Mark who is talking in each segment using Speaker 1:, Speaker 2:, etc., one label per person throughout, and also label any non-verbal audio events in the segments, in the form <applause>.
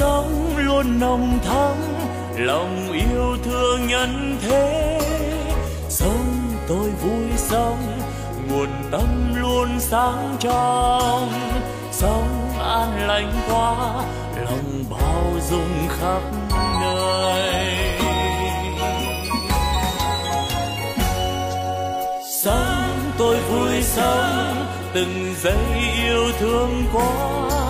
Speaker 1: sống luôn nồng thắm, lòng yêu thương nhân thế. Sống tôi vui sống, nguồn tâm luôn sáng trong. Sống an lành quá lòng bao dung khắp nơi. Sống tôi vui sống, từng giây yêu thương quá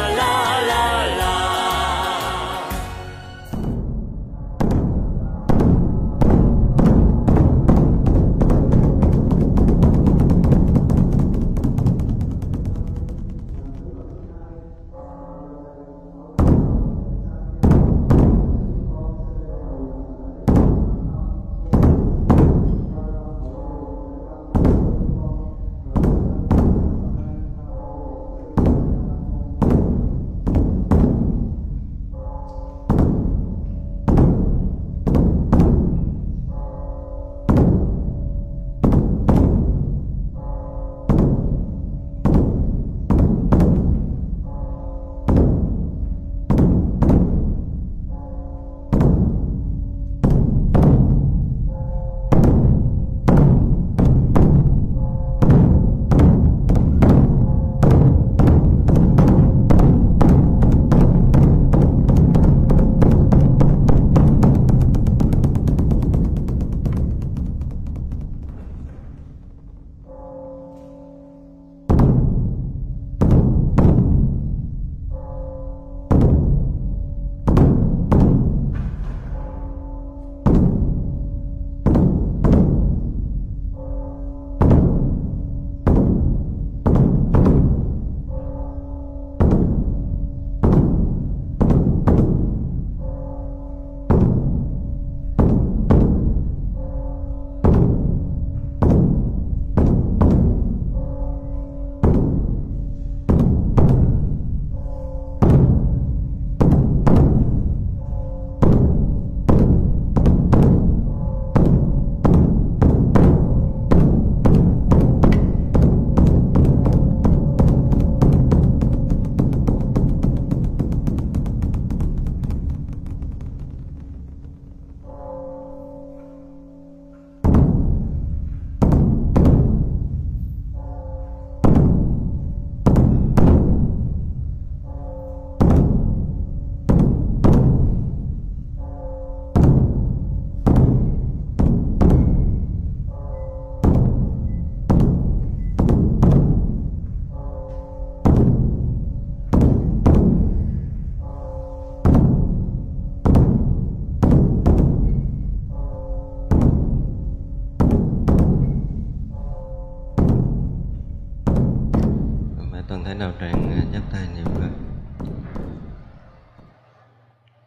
Speaker 1: toàn thể đạo tràng chắp tay niệm
Speaker 2: phật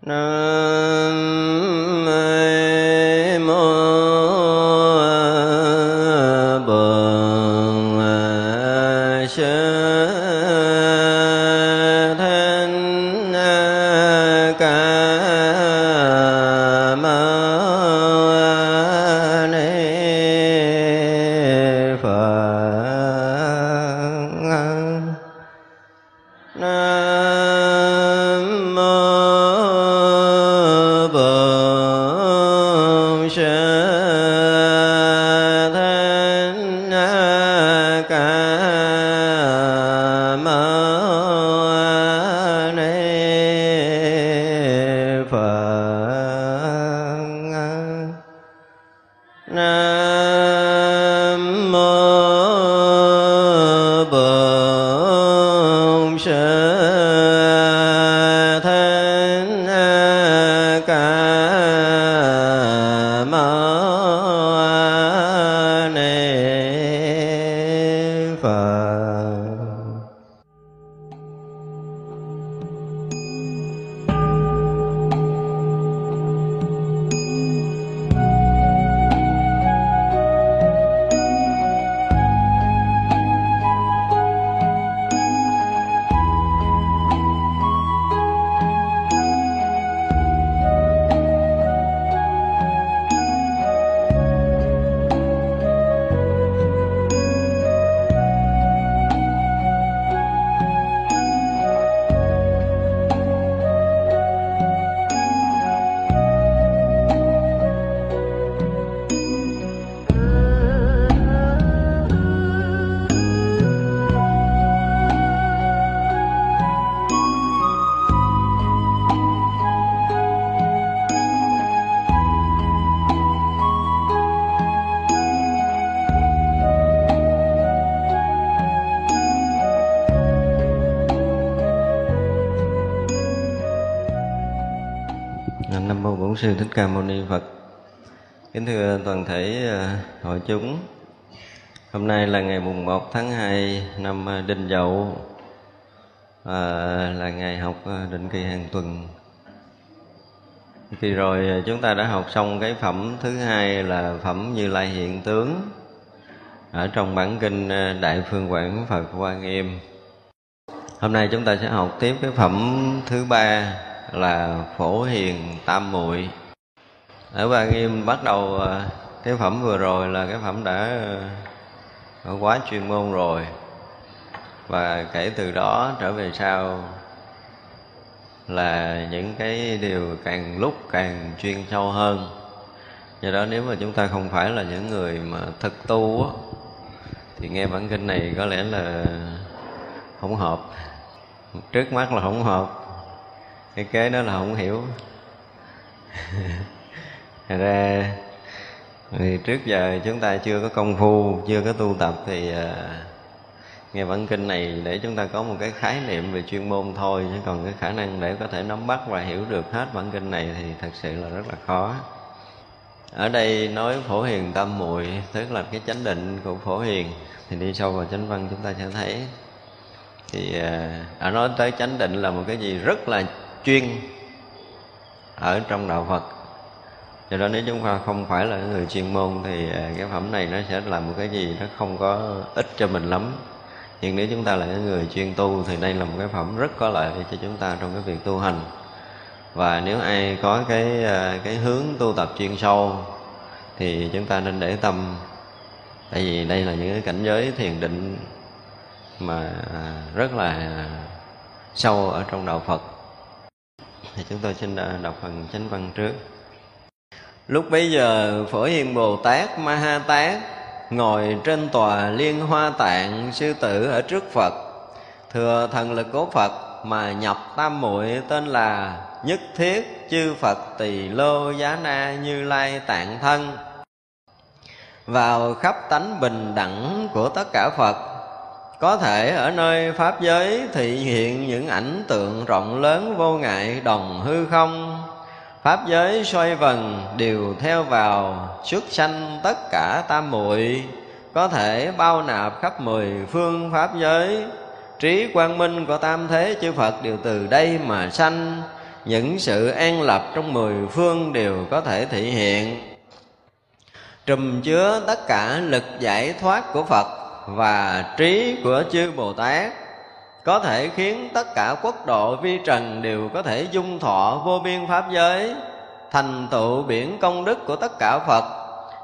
Speaker 2: nam ca mâu ni phật. Kính thưa toàn thể à, hội chúng hôm nay là ngày mùng 1 tháng 2 năm à, đinh dậu à, là ngày học à, định kỳ hàng tuần. Kỳ rồi chúng ta đã học xong cái phẩm thứ hai là phẩm như lai hiện tướng ở trong bản kinh đại phương quảng phật hoa nghiêm. Hôm nay chúng ta sẽ học tiếp cái phẩm thứ ba là phổ hiền tam muội ở ba nghiêm bắt đầu à, cái phẩm vừa rồi là cái phẩm đã à, quá chuyên môn rồi. Và kể từ đó trở về sau là những cái điều càng lúc càng chuyên sâu hơn. Do đó nếu mà chúng ta không phải là những người mà thực tu á, thì nghe bản kinh này có lẽ là không hợp. Trước mắt là không hợp cái kế đó là không hiểu. <laughs> Thật ra, thì trước giờ chúng ta chưa có công phu, chưa có tu tập thì à, nghe bản kinh này để chúng ta có một cái khái niệm về chuyên môn thôi, chứ còn cái khả năng để có thể nắm bắt và hiểu được hết bản kinh này thì thật sự là rất là khó. Ở đây nói phổ hiền tâm muội, tức là cái chánh định của phổ hiền, thì đi sâu vào chánh văn chúng ta sẽ thấy. Thì à, ở nói tới chánh định là một cái gì rất là chuyên ở trong đạo Phật do đó nếu chúng ta không phải là người chuyên môn thì à, cái phẩm này nó sẽ làm một cái gì nó không có ích cho mình lắm. Nhưng nếu chúng ta là người chuyên tu thì đây là một cái phẩm rất có lợi cho chúng ta trong cái việc tu hành. Và nếu ai có cái à, cái hướng tu tập chuyên sâu thì chúng ta nên để tâm. Tại vì đây là những cái cảnh giới thiền định mà à, rất là sâu ở trong đạo Phật. Thì chúng tôi xin đọc phần chánh văn trước lúc bấy giờ, phổ hiền bồ tát ma ha tát ngồi trên tòa liên hoa tạng sư tử ở trước phật. Thừa thần lực của phật mà nhập tam muội tên là nhất thiết chư phật tỳ lô giá na như lai tạng thân. Vào khắp tánh bình đẳng của tất cả phật, có thể ở nơi pháp giới thị hiện những ảnh tượng rộng lớn vô ngại đồng hư không pháp giới xoay vần đều theo vào, xuất sanh tất cả tam muội, có thể bao nạp khắp mười phương pháp giới. Trí quang minh của tam thế chư phật đều từ đây mà sanh. Những sự an lập trong mười phương đều có thể thể hiện. Trùm chứa tất cả lực giải thoát của phật và trí của chư bồ tát có thể khiến tất cả quốc độ vi trần đều có thể dung thọ vô biên pháp giới. Thành tựu biển công đức của tất cả phật,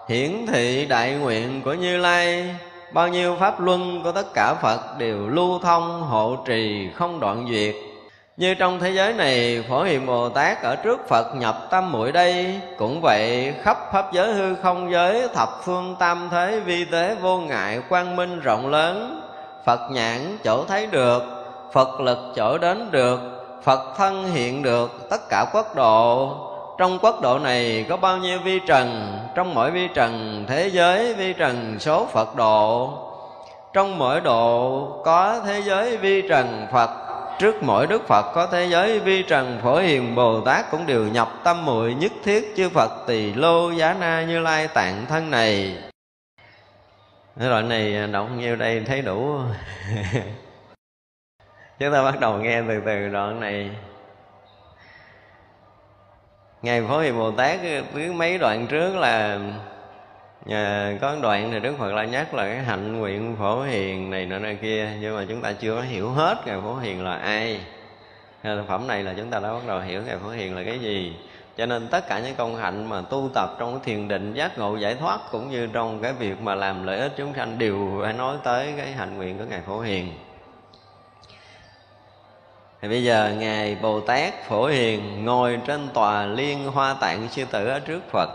Speaker 2: hiển thị đại nguyện của như lai. Bao nhiêu pháp luân của tất cả phật đều lưu thông, hộ trì, không đoạn duyệt. Như trong thế giới này, phổ hiền bồ tát ở trước phật nhập tâm muội đây, cũng vậy khắp pháp giới hư không giới, thập phương tam thế vi tế vô ngại quang minh rộng lớn phật nhãn chỗ thấy được, phật lực chỗ đến được, phật thân hiện được tất cả quốc độ. Trong quốc độ này có bao nhiêu vi trần? Trong mỗi vi trần thế giới, vi trần số phật độ. Trong mỗi độ có thế giới vi trần phật. Trước mỗi đức phật có thế giới vi trần, phổ hiền bồ tát cũng đều nhập tâm muội nhất thiết chư phật tỳ lô giá na như lai tạng thân này cái đoạn này à, đọc nhiêu đây thấy đủ. <laughs> Chúng ta bắt đầu nghe từ từ đoạn này. Ngài phổ hiền bồ tát với mấy đoạn trước là à, có đoạn thì đức phật lại nhắc là cái hạnh nguyện phổ hiền này nọ này kia nhưng mà chúng ta chưa có hiểu hết ngài phổ hiền là ai. Thực phẩm này là chúng ta đã bắt đầu hiểu ngài phổ hiền là cái gì cho nên tất cả những công hạnh mà tu tập trong cái thiền định, giác ngộ, giải thoát, cũng như trong cái việc mà làm lợi ích chúng sanh đều phải nói tới cái hạnh nguyện của ngài phổ hiền. Thì bây giờ ngài bồ tát phổ hiền ngồi trên tòa liên hoa tạng sư tử ở trước phật.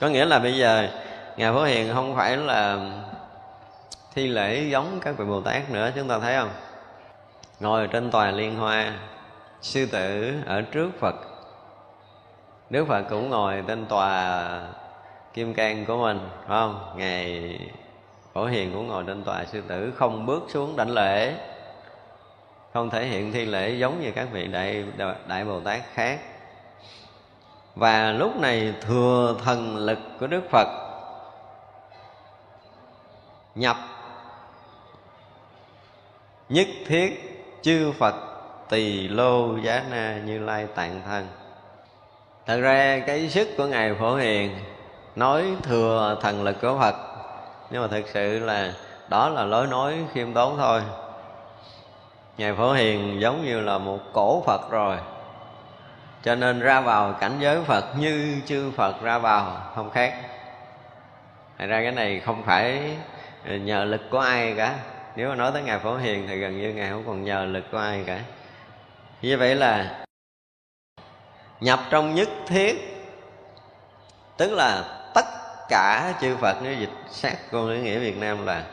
Speaker 2: Có nghĩa là bây giờ ngài phổ hiền không phải là thi lễ giống các vị bồ tát nữa, chúng ta thấy không? Ngồi trên tòa liên hoa sư tử ở trước phật đức phật cũng ngồi trên tòa kim cang của mình, phải không? Ngài phổ hiền cũng ngồi trên tòa sư tử không bước xuống đảnh lễ. Không thể hiện thi lễ giống như các vị đại đại bồ tát khác. Và lúc này thừa thần lực của đức phật nhập nhất thiết chư phật tỳ lô giá na như lai tạng thân thật ra cái sức của ngài phổ hiền nói thừa thần lực của phật, nhưng mà thực sự là đó là lối nói khiêm tốn thôi. Ngài phổ hiền giống như là một cổ phật rồi, cho nên ra vào cảnh giới phật như chư phật ra vào không khác. Thật ra cái này không phải nhờ lực của ai cả. Nếu mà nói tới ngài phổ hiền thì gần như ngài không còn nhờ lực của ai cả. Như vậy là nhập trong nhất thiết. Tức là tất cả chư phật, nếu dịch sát con lý nghĩa việt nam là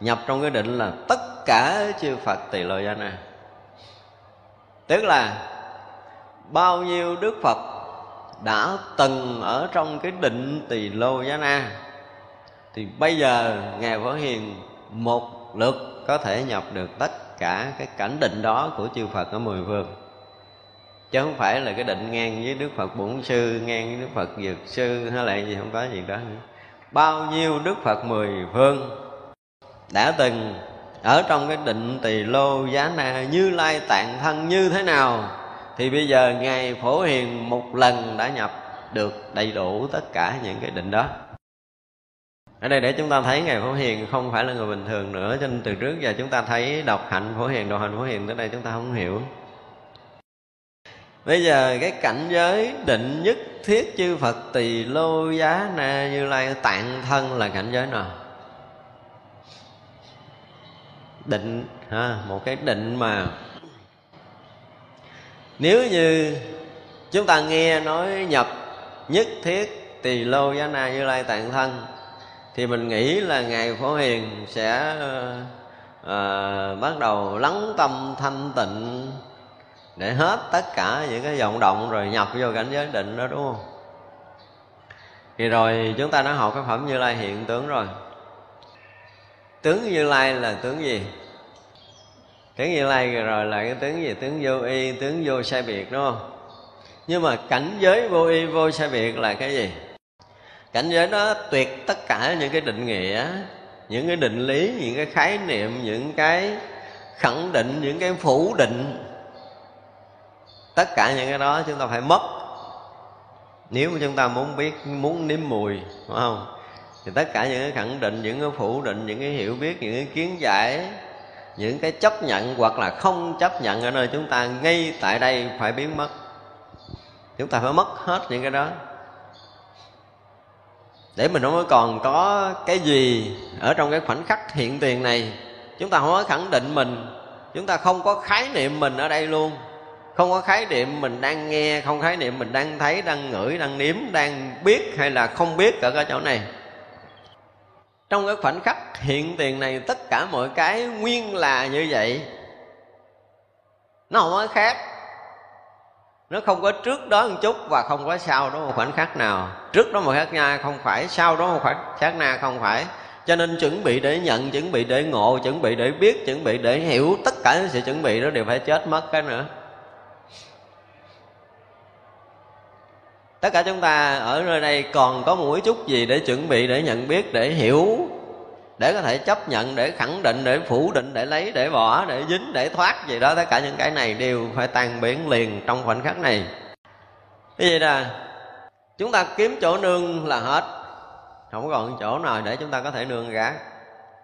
Speaker 2: nhập trong cái định là tất cả chư phật tỳ lô gia na. Tức là bao nhiêu đức phật đã từng ở trong cái định tỳ lô giá na. Thì bây giờ ngài phổ hiền một lượt có thể nhập được tất cả cái cảnh định đó của chư phật ở mười phương chứ không phải là cái định ngang với đức phật bổn sư, ngang với đức phật dược sư, hay là gì, không có gì đó nữa. Bao nhiêu đức phật mười phương đã từng ở trong cái định tỳ lô giá na như lai tạng thân như thế nào, thì bây giờ ngài phổ hiền một lần đã nhập được đầy đủ tất cả những cái định đó. Ở đây để chúng ta thấy ngài phổ hiền không phải là người bình thường nữa, cho nên từ trước giờ chúng ta thấy đọc hạnh phổ hiền, đồ hạnh phổ hiền tới đây chúng ta không hiểu bây giờ cái cảnh giới định nhất thiết chư phật tỳ lô giá na như lai tạng thân là cảnh giới nào? Định ha một cái định mà. Nếu như chúng ta nghe nói nhập nhất thiết tỳ lô giá na như lai tạng thân thì mình nghĩ là ngài phổ hiền sẽ à, bắt đầu lắng tâm thanh tịnh để hết tất cả những cái vọng động rồi nhập vô cảnh giới định đó, đúng không? Thì rồi chúng ta đã học cái phẩm như lai hiện tướng rồi. Tướng như lai là tướng gì? Tướng như lai rồi là cái tướng gì? Tướng vô y, tướng vô sai biệt, đúng không? Nhưng mà cảnh giới vô y, vô sai biệt là cái gì? Cảnh giới đó tuyệt tất cả những cái định nghĩa, những cái định lý, những cái khái niệm, những cái khẳng định, những cái phủ định tất cả những cái đó chúng ta phải mất. Nếu mà chúng ta muốn biết, muốn nếm mùi phải không? Thì tất cả những cái khẳng định, những cái phủ định, những cái hiểu biết, những cái kiến giải, những cái chấp nhận hoặc là không chấp nhận ở nơi chúng ta ngay tại đây phải biến mất. Chúng ta phải mất hết những cái đó. Để mình không còn có cái gì ở trong cái khoảnh khắc hiện tiền này, chúng ta không có khẳng định mình, chúng ta không có khái niệm mình ở đây luôn không có khái niệm mình đang nghe, không khái niệm mình đang thấy, đang ngửi, đang nếm, đang biết hay là không biết ở cái chỗ này. Trong cái khoảnh khắc hiện tiền này, tất cả mọi cái nguyên là như vậy. Nó không có khác. Nó không có trước đó một chút và không có sau đó một khoảnh khắc nào. Trước đó một khắc nha, không phải. Sau đó một khoảnh khắc na không phải. Cho nên chuẩn bị để nhận, chuẩn bị để ngộ, chuẩn bị để biết, chuẩn bị để hiểu tất cả những sự chuẩn bị đó đều phải chết mất cái nữa. Tất cả chúng ta ở nơi đây còn có một chút gì để chuẩn bị, để nhận biết, để hiểu, để có thể chấp nhận, để khẳng định, để phủ định, để lấy, để bỏ, để dính, để thoát gì đó. Tất cả những cái này đều phải tan biến liền trong khoảnh khắc này. Cái gì là chúng ta kiếm chỗ nương là hết. Không còn chỗ nào để chúng ta có thể nương gá.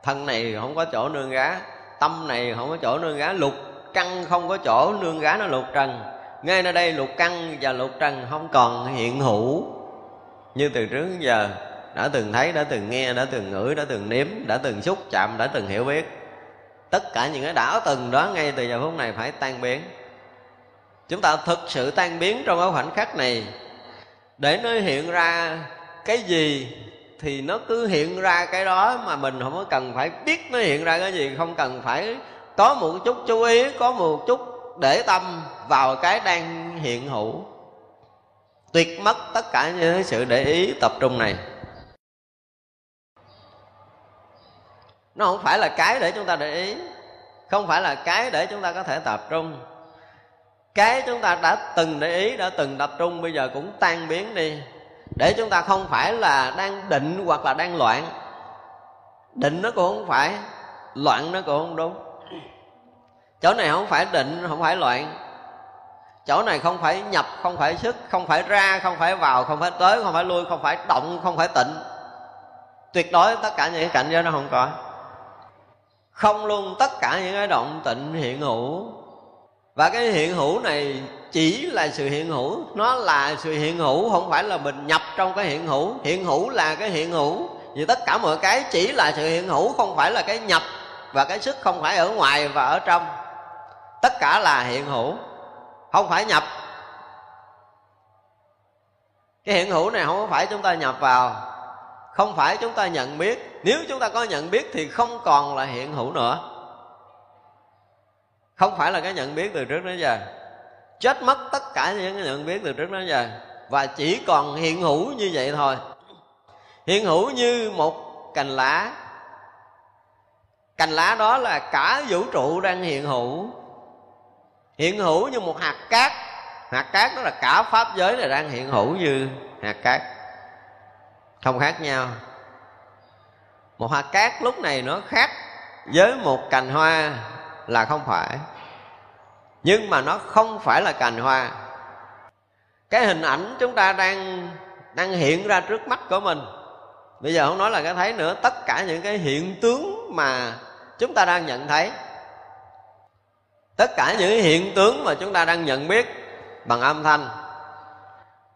Speaker 2: Thân này không có chỗ nương gá, tâm này không có chỗ nương gá, lục căng không có chỗ nương gá nó lục trần ngay nơi đây lục căn và lục trần không còn hiện hữu. Như từ trước đến giờ, đã từng thấy, đã từng nghe, đã từng ngửi, đã từng nếm, đã từng xúc chạm, đã từng hiểu biết. Tất cả những cái đã từng đó ngay từ giờ phút này phải tan biến. Chúng ta thực sự tan biến trong cái khoảnh khắc này. Để nó hiện ra cái gì thì nó cứ hiện ra cái đó mà mình không có cần phải biết nó hiện ra cái gì. Không cần phải có một chút chú ý, có một chút để tâm vào cái đang hiện hữu. Tuyệt mất tất cả những sự để ý tập trung này. Nó không phải là cái để chúng ta để ý, không phải là cái để chúng ta có thể tập trung. Cái chúng ta đã từng để ý, đã từng tập trung, bây giờ cũng tan biến đi. Để chúng ta không phải là đang định hoặc là đang loạn. Định nó cũng không phải, loạn nó cũng không đúng chỗ này không phải định không phải loạn chỗ này không phải nhập không phải sức không phải ra không phải vào không phải tới không phải lui không phải động không phải tịnh tuyệt đối tất cả những cái cảnh giới nó không có không luôn tất cả những cái động tịnh hiện hữu và cái hiện hữu này chỉ là sự hiện hữu nó là sự hiện hữu không phải là mình nhập trong cái hiện hữu hiện hữu là cái hiện hữu vì tất cả mọi cái chỉ là sự hiện hữu không phải là cái nhập và cái sức không phải ở ngoài và ở trong tất cả là hiện hữu, không phải nhập. Cái hiện hữu này không phải chúng ta nhập vào, không phải chúng ta nhận biết. Nếu chúng ta có nhận biết thì không còn là hiện hữu nữa. Không phải là cái nhận biết từ trước đến giờ. Chết mất tất cả những cái nhận biết từ trước đến giờ. Và chỉ còn hiện hữu như vậy thôi. Hiện hữu như một cành lá. Cành lá đó là cả vũ trụ đang hiện hữu hiện hữu như một hạt cát. Hạt cát đó là cả pháp giới này đang hiện hữu như hạt cát. Không khác nhau. Một hạt cát lúc này nó khác với một cành hoa là không phải. Nhưng mà nó không phải là cành hoa. Cái hình ảnh chúng ta đang đang hiện ra trước mắt của mình. Bây giờ không nói là cái thấy nữa, tất cả những cái hiện tướng mà chúng ta đang nhận thấy tất cả những hiện tướng mà chúng ta đang nhận biết bằng âm thanh,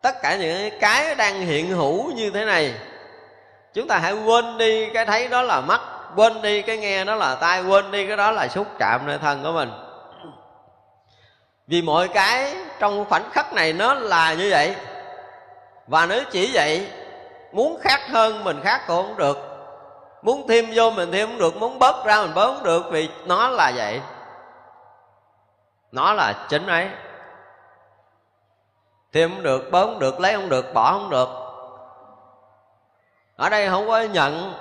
Speaker 2: tất cả những cái đang hiện hữu như thế này, chúng ta hãy quên đi cái thấy đó là mắt, quên đi cái nghe đó là tai, quên đi cái đó là xúc chạm nơi thân của mình. Vì mọi cái trong khoảnh khắc này nó là như vậy, và nếu chỉ vậy, muốn khác hơn mình khác cũng không được, muốn thêm vô mình thêm không được, muốn bớt ra mình bớt không được, vì nó là vậy nó là chính ấy. Thêm không được, bớt không được, lấy không được, bỏ không được. Ở đây không có nhận,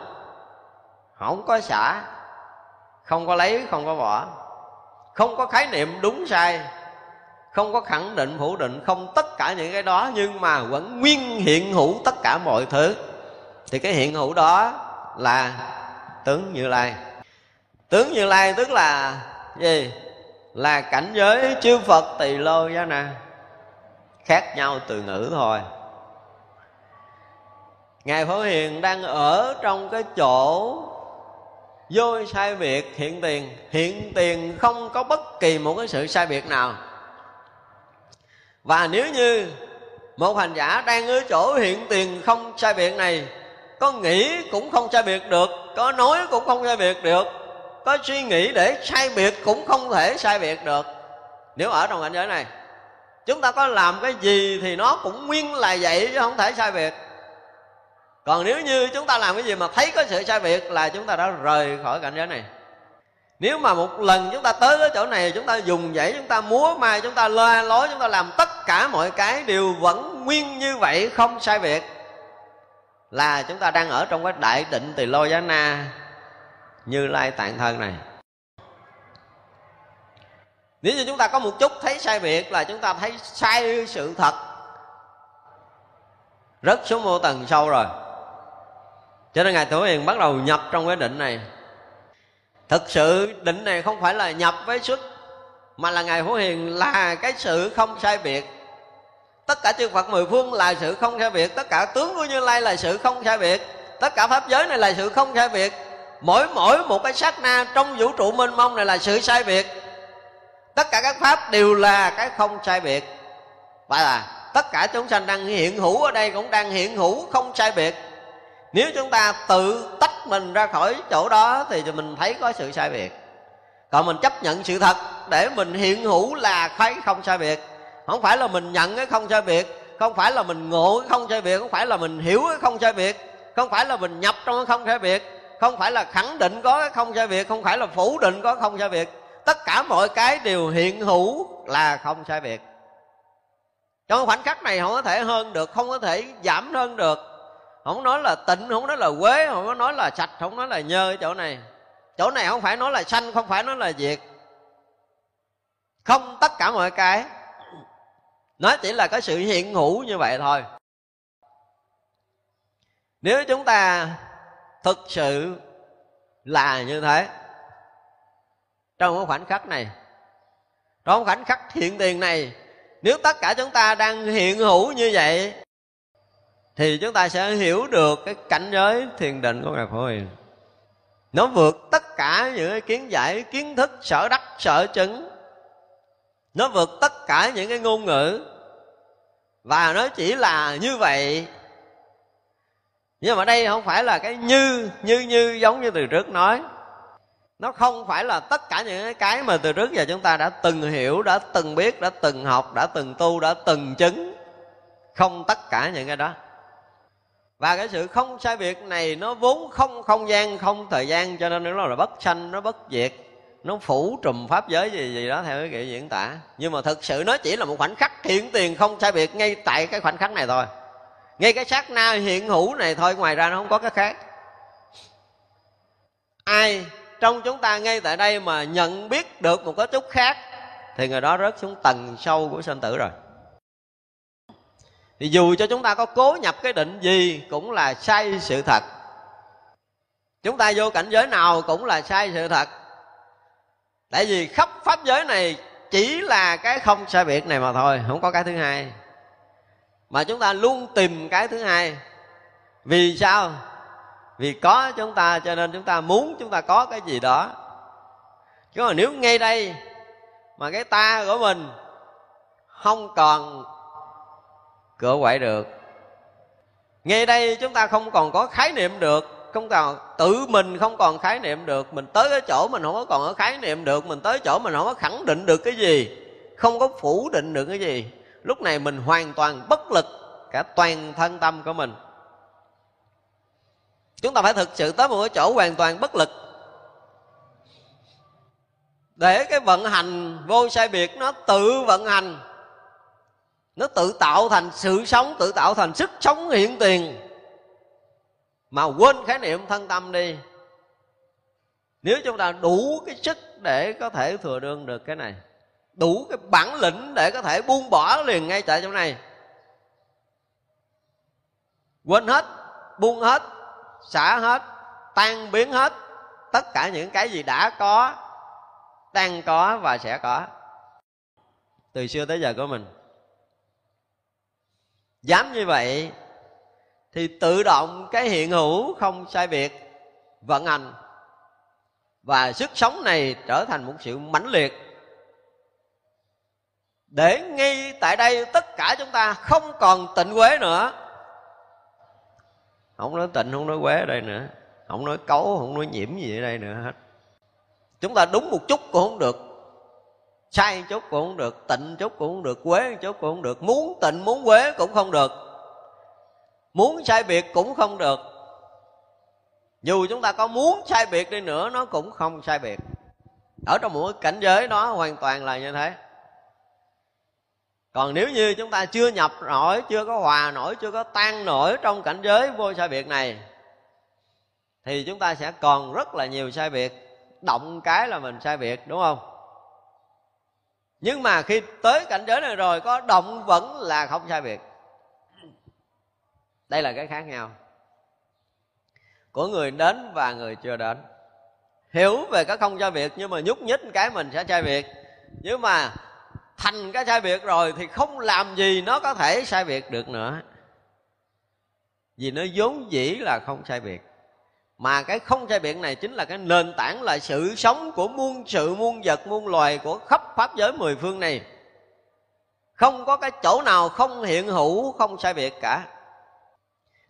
Speaker 2: không có xả, không có lấy, không có bỏ. Không có khái niệm đúng sai, không có khẳng định phủ định, không tất cả những cái đó, nhưng mà vẫn nguyên hiện hữu tất cả mọi thứ. Thì cái hiện hữu đó là tướng như lai. Tướng như lai tức là gì? Là cảnh giới chư phật tỳ lô giá na. Khác nhau từ ngữ thôi. Ngài phổ hiền đang ở trong cái chỗ vô sai biệt hiện tiền. Hiện tiền không có bất kỳ một cái sự sai biệt nào. Và nếu như một hành giả đang ở chỗ hiện tiền không sai biệt này, có nghĩ cũng không sai biệt được, có nói cũng không sai biệt được có suy nghĩ để sai biệt cũng không thể sai biệt được. Nếu ở trong cảnh giới này, chúng ta có làm cái gì thì nó cũng nguyên là vậy chứ không thể sai biệt. Còn nếu như chúng ta làm cái gì mà thấy có sự sai biệt là chúng ta đã rời khỏi cảnh giới này. Nếu mà một lần chúng ta tới cái chỗ này, chúng ta dùng dãy, chúng ta múa mai chúng ta loa lối, chúng ta làm tất cả mọi cái đều vẫn nguyên như vậy, không sai biệt, là chúng ta đang ở trong cái đại định tỳ lô giá na như lai tạng thân này. Nếu như chúng ta có một chút thấy sai biệt là chúng ta thấy sai sự thật. Rất xuống vô tầng sâu rồi. Cho nên ngài thủ hiền bắt đầu nhập trong cái định này. Thực sự định này không phải là nhập với xuất, mà là ngài phổ hiền là cái sự không sai biệt. Tất cả chư phật mười phương là sự không sai biệt, tất cả tướng của như lai là sự không sai biệt, tất cả pháp giới này là sự không sai biệt mỗi mỗi một cái sát na trong vũ trụ mênh mông này là sự sai biệt. Tất cả các pháp đều là cái không sai biệt. Vậy là, tất cả chúng sanh đang hiện hữu ở đây cũng đang hiện hữu không sai biệt. Nếu chúng ta tự tách mình ra khỏi chỗ đó thì mình thấy có sự sai biệt. Còn mình chấp nhận sự thật để mình hiện hữu là thấy không sai biệt. Không phải là mình nhận cái không sai biệt, không phải là mình ngộ cái không sai biệt, không phải là mình hiểu cái không sai biệt, không phải là mình nhập trong cái không sai biệt không phải là khẳng định có cái không sai biệt không phải là phủ định có không sai biệt tất cả mọi cái đều hiện hữu là không sai biệt trong khoảnh khắc này không có thể hơn được, không có thể giảm hơn được. Không nói là tịnh, không nói là quế, không có nói là sạch, không nói là nhơ chỗ này. Chỗ này không phải nói là sanh, không phải nói là diệt. Không tất cả mọi cái. Nó chỉ là cái sự hiện hữu như vậy thôi. Nếu chúng ta thực sự là như thế. Trong cái khoảnh khắc này, trong khoảnh khắc hiện tiền này, nếu tất cả chúng ta đang hiện hữu như vậy, thì chúng ta sẽ hiểu được cái cảnh giới thiền định của ngài phổ hiền. Nó vượt tất cả những cái kiến giải, kiến thức, sở đắc, sở chứng. Nó vượt tất cả những cái ngôn ngữ. Và nó chỉ là như vậy nhưng mà đây không phải là cái như như như giống như từ trước nói. Nó không phải là tất cả những cái mà từ trước giờ chúng ta đã từng hiểu, đã từng biết, đã từng học, đã từng tu, đã từng chứng. Không tất cả những cái đó. Và cái sự không sai biệt này nó vốn không không gian, không thời gian, cho nên nó là bất sanh, nó bất diệt. Nó phủ trùm pháp giới gì gì đó theo cái kiểu diễn tả. Nhưng mà thực sự nó chỉ là một khoảnh khắc hiện tiền không sai biệt ngay tại cái khoảnh khắc này thôi ngay cái sát na hiện hữu này thôi, ngoài ra nó không có cái khác. Ai trong chúng ta ngay tại đây mà nhận biết được một cái chút khác, thì người đó rớt xuống tầng sâu của sinh tử rồi. Thì dù cho chúng ta có cố nhập cái định gì cũng là sai sự thật. Chúng ta vô cảnh giới nào cũng là sai sự thật. Tại vì khắp pháp giới này chỉ là cái không sai biệt này mà thôi, không có cái thứ hai mà chúng ta luôn tìm cái thứ hai. Vì sao? Vì có chúng ta, cho nên chúng ta muốn chúng ta có cái gì đó. Chứ mà nếu ngay đây mà cái ta của mình không còn cửa quậy được, ngay đây chúng ta không còn có khái niệm được, không còn tự mình không còn khái niệm được, mình tới cái chỗ mình không có còn có khái niệm được, mình tới chỗ mình không có khẳng định được cái gì, không có phủ định được cái gì lúc này mình hoàn toàn bất lực cả toàn thân tâm của mình. Chúng ta phải thực sự tới một cái chỗ hoàn toàn bất lực. Để cái vận hành vô sai biệt nó tự vận hành, nó tự tạo thành sự sống, tự tạo thành sức sống hiện tiền. Mà quên khái niệm thân tâm đi. Nếu chúng ta đủ cái sức để có thể thừa đương được cái này đủ cái bản lĩnh để có thể buông bỏ liền ngay tại chỗ này. Quên hết, buông hết, xả hết, tan biến hết, tất cả những cái gì đã có, đang có và sẽ có. Từ xưa tới giờ của mình. Dám như vậy thì tự động cái hiện hữu không sai biệt, vận hành và sức sống này trở thành một sự mãnh liệt để ngay tại đây tất cả chúng ta không còn tịnh quế nữa. Không nói tịnh, không nói quế ở đây nữa. Không nói cấu, không nói nhiễm gì ở đây nữa hết. Chúng ta đúng một chút cũng không được. Sai chút cũng không được. Tịnh chút cũng không được. Quế chút cũng không được. Muốn tịnh, muốn quế cũng không được. Muốn sai biệt cũng không được. Dù chúng ta có muốn sai biệt đi nữa, nó cũng không sai biệt. Ở trong một cảnh giới đó, hoàn toàn là như thế còn nếu như chúng ta chưa nhập nổi, chưa có hòa nổi, chưa có tan nổi trong cảnh giới vô sai biệt này, thì chúng ta sẽ còn rất là nhiều sai biệt, động cái là mình sai biệt, đúng không? Nhưng mà khi tới cảnh giới này rồi, có động vẫn là không sai biệt. Đây là cái khác nhau. Của người đến và người chưa đến. Hiểu về cái không sai biệt, nhưng mà nhúc nhích cái mình sẽ sai biệt. Nhưng mà thành cái sai biệt rồi thì không làm gì nó có thể sai biệt được nữa. Vì nó vốn dĩ là không sai biệt mà cái không sai biệt này chính là cái nền tảng là sự sống của muôn sự, muôn vật, muôn loài của khắp pháp giới mười phương này. Không có cái chỗ nào không hiện hữu, không sai biệt cả.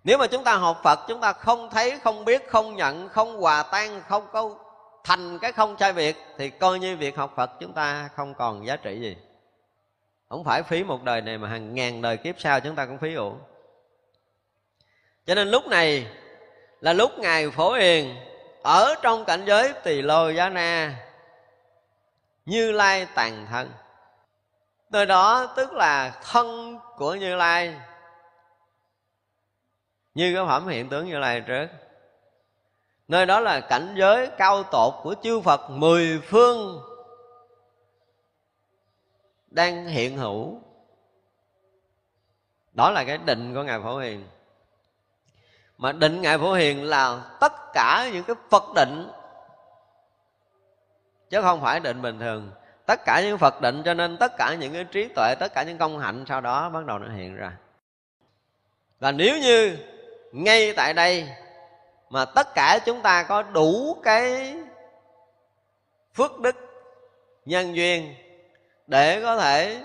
Speaker 2: Nếu mà chúng ta học phật, chúng ta không thấy, không biết, không nhận, không hòa tan, không có thành cái không sai biệt thì coi như việc học phật chúng ta không còn giá trị gì không phải phí một đời này mà hàng ngàn đời kiếp sau chúng ta cũng phí uổng cho nên lúc này là lúc ngài phổ hiền ở trong cảnh giới tỳ lô giá na như lai tàn thân. Nơi đó tức là thân của như lai. Như cái phẩm hiện tướng như lai trước. Nơi đó là cảnh giới cao tột của chư phật mười phương đang hiện hữu. Đó là cái định của ngài phổ hiền. Mà định ngài phổ hiền là tất cả những cái phật định, chứ không phải định bình thường. Tất cả những phật định, cho nên tất cả những cái trí tuệ, tất cả những công hạnh sau đó bắt đầu nó hiện ra. Và nếu như ngay tại đây mà tất cả chúng ta có đủ cái phước đức, nhân duyên để có thể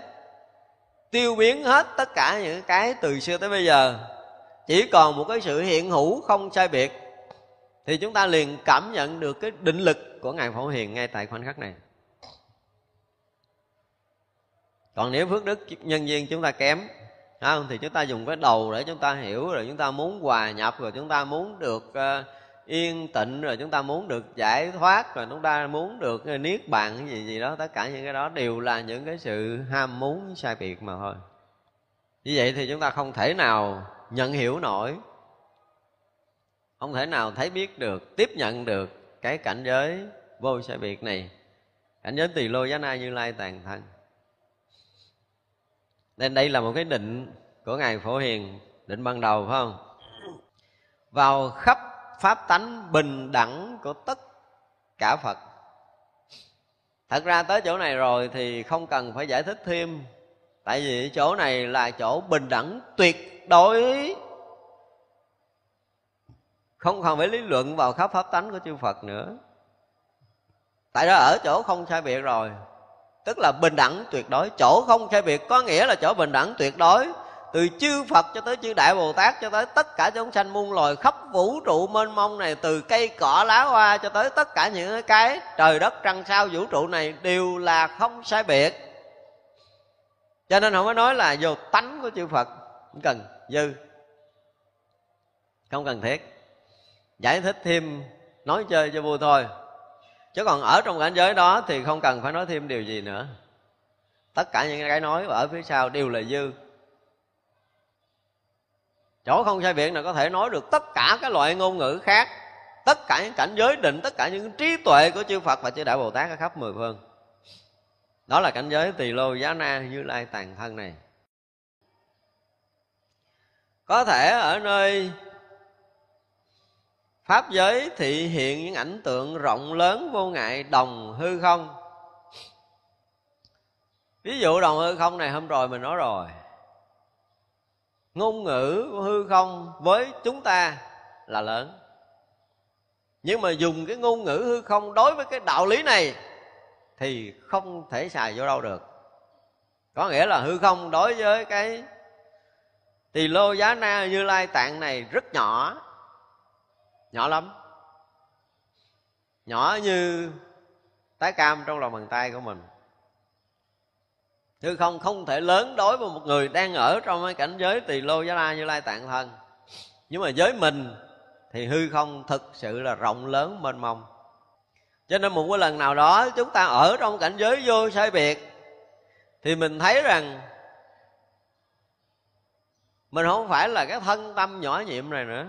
Speaker 2: tiêu biến hết tất cả những cái từ xưa tới bây giờ. Chỉ còn một cái sự hiện hữu không sai biệt thì chúng ta liền cảm nhận được cái định lực của ngài phổ hiền ngay tại khoảnh khắc này. Còn nếu phước đức nhân viên chúng ta kém không? Thì chúng ta dùng cái đầu để chúng ta hiểu rồi chúng ta muốn hòa nhập rồi chúng ta muốn được uh, yên tịnh rồi chúng ta muốn được giải thoát rồi chúng ta muốn được niết bàn cái gì gì đó, tất cả những cái đó đều là những cái sự ham muốn, sai biệt mà thôi. Như vậy thì chúng ta không thể nào nhận hiểu nổi, không thể nào thấy biết được, tiếp nhận được cái cảnh giới vô sai biệt này. Cảnh giới tỳ lô giá na như lai tàn thân. Nên đây là một cái định của ngài phổ hiền, định ban đầu phải không? Vào khắp pháp tánh bình đẳng của tất cả phật. Thật ra tới chỗ này rồi thì không cần phải giải thích thêm. Tại vì chỗ này là chỗ bình đẳng tuyệt đối. Không còn phải lý luận vào khắp pháp tánh của chư phật nữa. Tại đó ở chỗ không sai biệt rồi. Tức là bình đẳng tuyệt đối. Chỗ không sai biệt có nghĩa là chỗ bình đẳng tuyệt đối từ chư Phật cho tới chư Đại Bồ Tát, cho tới tất cả chúng sanh muôn loài khắp vũ trụ mênh mông này, từ cây cỏ lá hoa cho tới tất cả những cái trời đất trăng sao vũ trụ này đều là không sai biệt. Cho nên không có nói là vô tánh của chư Phật, không cần, dư, không cần thiết. Giải thích thêm, nói chơi cho vui thôi. Chứ còn ở trong cảnh giới đó thì không cần phải nói thêm điều gì nữa. Tất cả những cái nói ở phía sau đều là dư chỗ không sai biệt là có thể nói được tất cả các loại ngôn ngữ khác, tất cả những cảnh giới định, tất cả những trí tuệ của chư phật và chư đại bồ tát ở khắp mười phương. Đó là cảnh giới tỳ lô giá na như lai tàn thân này. Có thể ở nơi pháp giới thị hiện những ảnh tượng rộng lớn vô ngại đồng hư không. Ví dụ đồng hư không này hôm rồi mình nói rồi ngôn ngữ của hư không với chúng ta là lớn. Nhưng mà dùng cái ngôn ngữ hư không đối với cái đạo lý này thì không thể xài vô đâu được. Có nghĩa là hư không đối với cái tỳ lô giá na như lai tạng này rất nhỏ nhỏ lắm. Nhỏ như tái cam trong lòng bàn tay của mình hư không không thể lớn đối với một người đang ở trong cái cảnh giới tỳ lô giá la như lai tạng thân. Nhưng mà với mình thì hư không thực sự là rộng lớn mênh mông. Cho nên một cái lần nào đó chúng ta ở trong cảnh giới vô sai biệt thì mình thấy rằng mình không phải là cái thân tâm nhỏ nhiệm này nữa.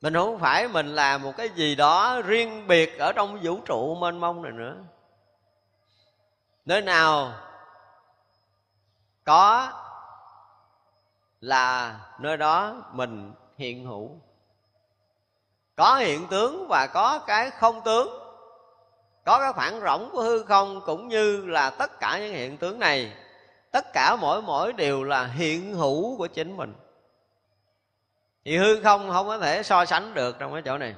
Speaker 2: Mình không phải mình là một cái gì đó riêng biệt ở trong vũ trụ mênh mông này nữa nơi nào có là nơi đó mình hiện hữu. Có hiện tướng và có cái không tướng. Có cái khoảng rỗng của hư không cũng như là tất cả những hiện tướng này. Tất cả mỗi mỗi đều là hiện hữu của chính mình. Thì hư không không có thể so sánh được trong cái chỗ này.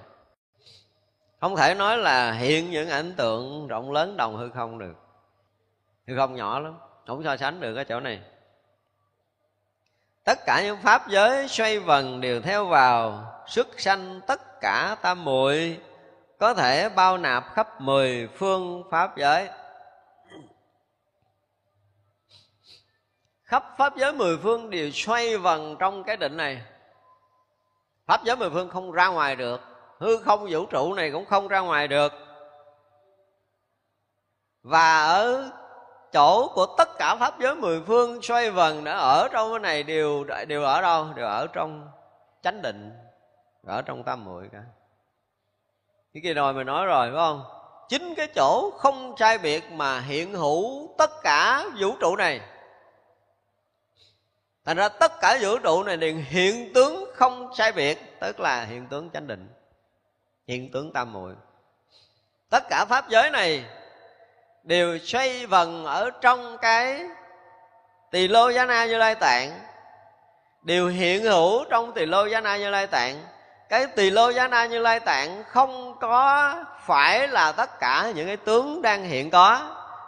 Speaker 2: Không thể nói là hiện những ảnh tượng rộng lớn đồng hư không được hư không nhỏ lắm, không so sánh được cái chỗ này. Tất cả những pháp giới xoay vần đều theo vào, xuất sanh tất cả tam muội, có thể bao nạp khắp mười phương pháp giới. Khắp pháp giới mười phương đều xoay vần trong cái định này. Pháp giới mười phương không ra ngoài được, hư không vũ trụ này cũng không ra ngoài được. Và ở chỗ của tất cả pháp giới mười phương xoay vần đã ở trong cái này, đều đều ở đâu? Đều ở trong chánh định ở trong tam muội cả. Cái kia rồi mình nói rồi, phải không? Chính cái chỗ không sai biệt mà hiện hữu tất cả vũ trụ này. Thành ra tất cả vũ trụ này liền hiện tướng không sai biệt, tức là hiện tướng chánh định, hiện tướng tam muội. Tất cả pháp giới này đều xoay vần ở trong cái tỳ lô giá na như lai tạng, đều hiện hữu trong tỳ lô giá na như lai tạng. Cái tỳ lô giá na như lai tạng không có phải là tất cả những cái tướng đang hiện có,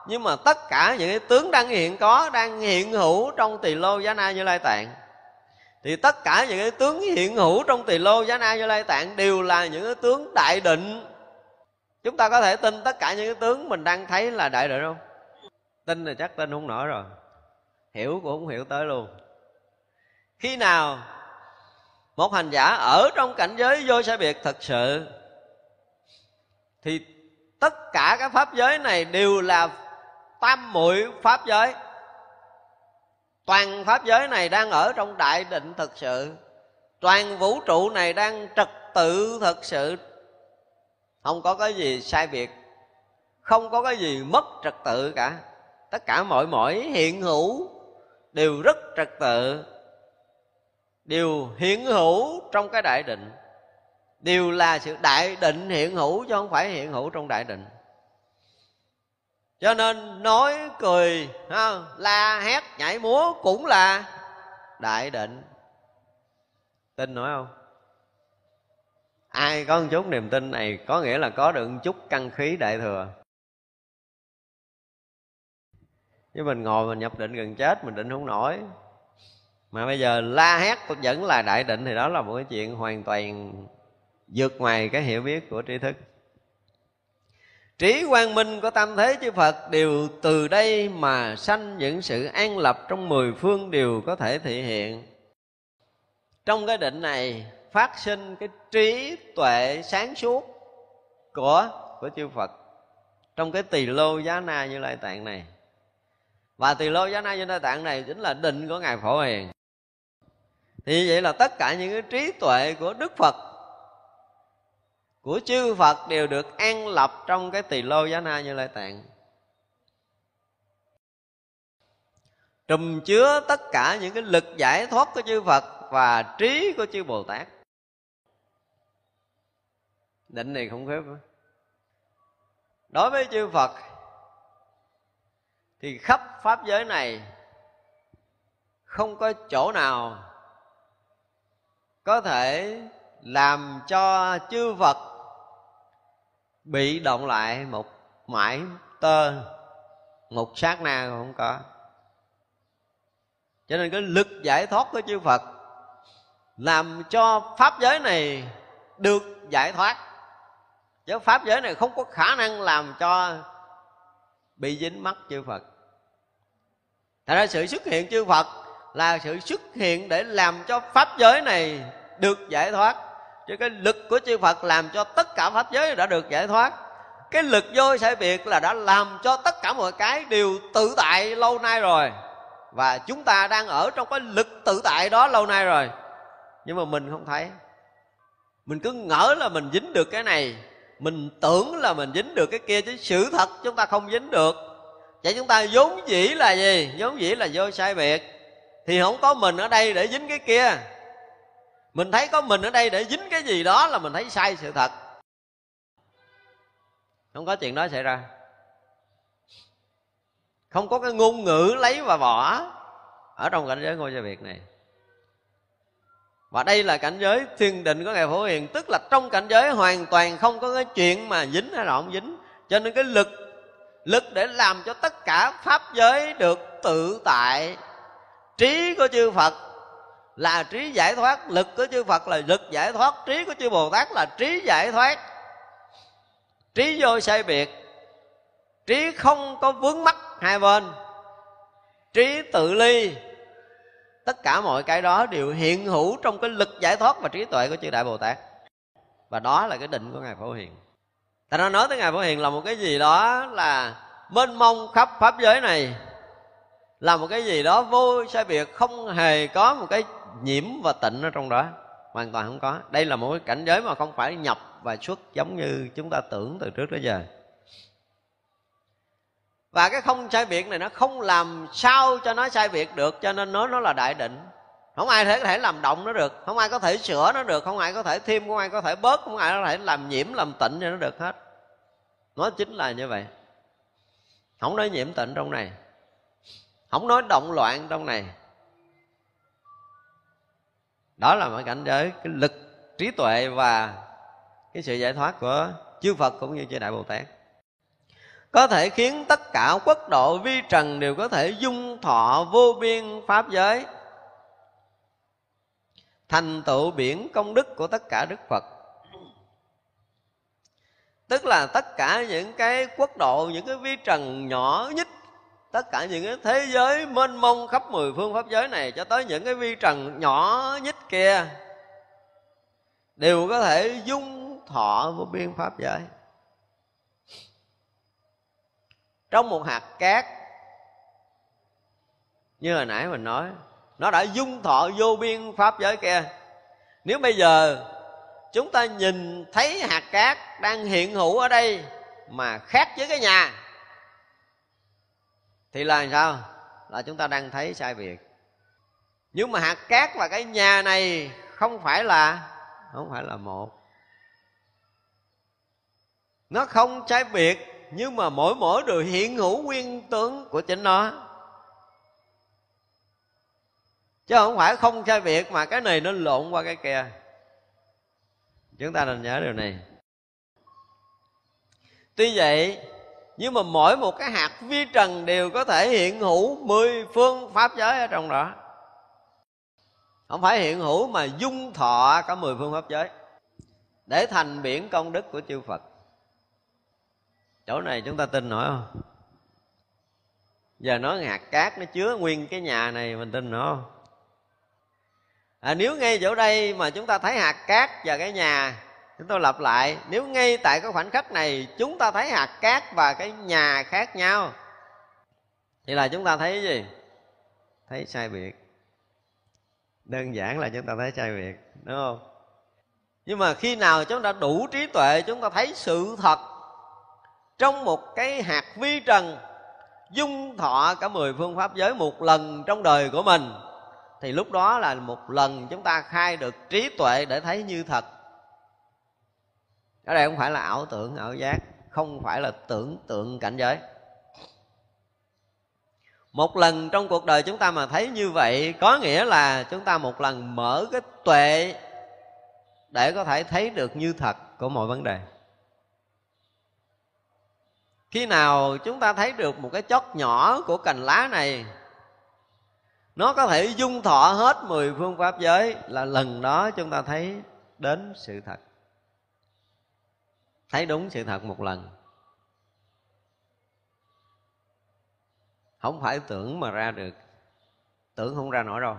Speaker 2: nhưng mà tất cả những cái tướng đang hiện có, đang hiện hữu trong tỳ lô giá na như lai tạng. Thì tất cả những cái tướng hiện hữu trong tỳ lô giá na như lai tạng đều là những cái tướng đại định chúng ta có thể tin tất cả những cái tướng mình đang thấy là đại định không tin là chắc tin không nổi rồi. Hiểu cũng không hiểu tới luôn. Khi nào một hành giả ở trong cảnh giới vô sai biệt thật sự, thì tất cả các pháp giới này đều là tam muội pháp giới. Toàn pháp giới này đang ở trong đại định thật sự. Toàn vũ trụ này đang trật tự thật sự không có cái gì sai biệt. Không có cái gì mất trật tự cả. Tất cả mọi mọi hiện hữu đều rất trật tự. Đều hiện hữu trong cái đại định. Đều là sự đại định hiện hữu chứ không phải hiện hữu trong đại định. Cho nên nói cười ha, la hét nhảy múa cũng là đại định. Tin nói không? Ai có một chút niềm tin này có nghĩa là có được một chút căn khí đại thừa. Chứ mình ngồi mình nhập định gần chết, mình định không nổi. Mà bây giờ la hét vẫn là đại định thì đó là một cái chuyện hoàn toàn vượt ngoài cái hiểu biết của trí thức. Trí quang minh của tam thế chư phật, đều từ đây mà sanh những sự an lập trong mười phương đều có thể thể hiện. Trong cái định này phát sinh cái trí tuệ sáng suốt của của chư Phật. Trong cái tỳ lô giá na như lai tạng này. Và tỳ lô giá na như lai tạng này chính là định của ngài phổ hiền. Thì vậy là tất cả những cái trí tuệ của đức phật, của chư phật đều được an lập trong cái tỳ lô giá na như lai tạng. Trùm chứa tất cả những cái lực giải thoát của chư phật và trí của chư bồ tát định này không phép đối với chư phật, thì khắp pháp giới này không có chỗ nào có thể làm cho chư Phật bị động lại một mãi tơ, một sát na không có. Cho nên cái lực giải thoát của chư Phật làm cho pháp giới này được giải thoát giới pháp giới này không có khả năng làm cho bị dính mắc chư Phật. Thật ra sự xuất hiện chư Phật là sự xuất hiện để làm cho pháp giới này được giải thoát. Chứ cái lực của chư Phật làm cho tất cả pháp giới đã được giải thoát. Cái lực vô sai biệt là đã làm cho tất cả mọi cái đều tự tại lâu nay rồi. Và chúng ta đang ở trong cái lực tự tại đó lâu nay rồi. Nhưng mà mình không thấy. Mình cứ ngỡ là mình dính được cái này mình tưởng là mình dính được cái kia chứ sự thật chúng ta không dính được. Vậy chúng ta vốn dĩ là gì? Vốn dĩ là vô sai biệt. Thì không có mình ở đây để dính cái kia. Mình thấy có mình ở đây để dính cái gì đó là mình thấy sai sự thật. Không có chuyện đó xảy ra. Không có cái ngôn ngữ lấy và bỏ ở trong cảnh giới ngôi gia việt này và đây là cảnh giới thiền định của ngài phổ hiền, tức là trong cảnh giới hoàn toàn không có cái chuyện mà dính hay là không dính. Cho nên cái lực lực để làm cho tất cả pháp giới được tự tại. Trí của chư phật là trí giải thoát, lực của chư phật là lực giải thoát, trí của chư bồ tát là trí giải thoát. Trí vô sai biệt, trí không có vướng mắc hai bên, trí tự ly tất cả mọi cái đó đều hiện hữu trong cái lực giải thoát và trí tuệ của chư đại bồ tát. Và đó là cái định của ngài phổ hiền. Ta nó nói tới ngài phổ hiền là một cái gì đó là mênh mông khắp pháp giới này, là một cái gì đó vô sai biệt, không hề có một cái nhiễm và tịnh ở trong đó. Hoàn toàn không có. Đây là một cái cảnh giới mà không phải nhập và xuất giống như chúng ta tưởng từ trước tới giờ và cái không sai biệt này nó không làm sao cho nó sai biệt được, cho nên nó nó là đại định. Không ai thể có thể làm động nó được, không ai có thể sửa nó được, không ai có thể thêm, không ai có thể bớt, không ai có thể làm nhiễm, làm tịnh cho nó được hết. Nó chính là như vậy. Không nói nhiễm tịnh trong này. Không nói động loạn trong này. Đó là một cảnh giới, cái lực trí tuệ và cái sự giải thoát của chư Phật cũng như chư Đại Bồ Tát có thể khiến tất cả quốc độ vi trần đều có thể dung thọ vô biên pháp giới. Thành tựu biển công đức của tất cả đức phật. Tức là tất cả những cái quốc độ, những cái vi trần nhỏ nhất, tất cả những cái thế giới mênh mông khắp mười phương pháp giới này cho tới những cái vi trần nhỏ nhất kia đều có thể dung thọ vô biên pháp giới. Trong một hạt cát, như hồi nãy mình nói, nó đã dung thọ vô biên pháp giới kia. Nếu bây giờ chúng ta nhìn thấy hạt cát đang hiện hữu ở đây mà khác với cái nhà, thì là sao? Là chúng ta đang thấy sai biệt nhưng mà hạt cát và cái nhà này không phải là, không phải là một. Nó không trái biệt nhưng mà mỗi mỗi đều hiện hữu nguyên tướng của chính nó. Chứ không phải không sai biệt mà cái này nó lộn qua cái kia. Chúng ta nên nhớ điều này. Tuy vậy, nhưng mà mỗi một cái hạt vi trần đều có thể hiện hữu mười phương pháp giới ở trong đó. Không phải hiện hữu mà dung thọ cả mười phương pháp giới để thành biển công đức của chư phật chỗ này chúng ta tin nổi không? Giờ nói hạt cát nó chứa nguyên cái nhà này mình tin nổi không? À, nếu ngay chỗ đây mà chúng ta thấy hạt cát và cái nhà chúng tôi lặp lại nếu ngay tại cái khoảnh khắc này chúng ta thấy hạt cát và cái nhà khác nhau thì là chúng ta thấy gì? Thấy sai biệt. Đơn giản là chúng ta thấy sai biệt đúng không? Nhưng mà khi nào chúng ta đủ trí tuệ chúng ta thấy sự thật trong một cái hạt vi trần, dung thọ cả mười phương pháp giới một lần trong đời của mình, thì lúc đó là một lần chúng ta khai được trí tuệ để thấy như thật. Ở đây không phải là ảo tưởng, ảo giác, không phải là tưởng tượng cảnh giới. Một lần trong cuộc đời chúng ta mà thấy như vậy, có nghĩa là chúng ta một lần mở cái tuệ để có thể thấy được như thật của mọi vấn đề khi nào chúng ta thấy được một cái chót nhỏ của cành lá này, nó có thể dung thọ hết mười phương pháp giới là lần đó chúng ta thấy đến sự thật. Thấy đúng sự thật một lần. Không phải tưởng mà ra được. Tưởng không ra nổi đâu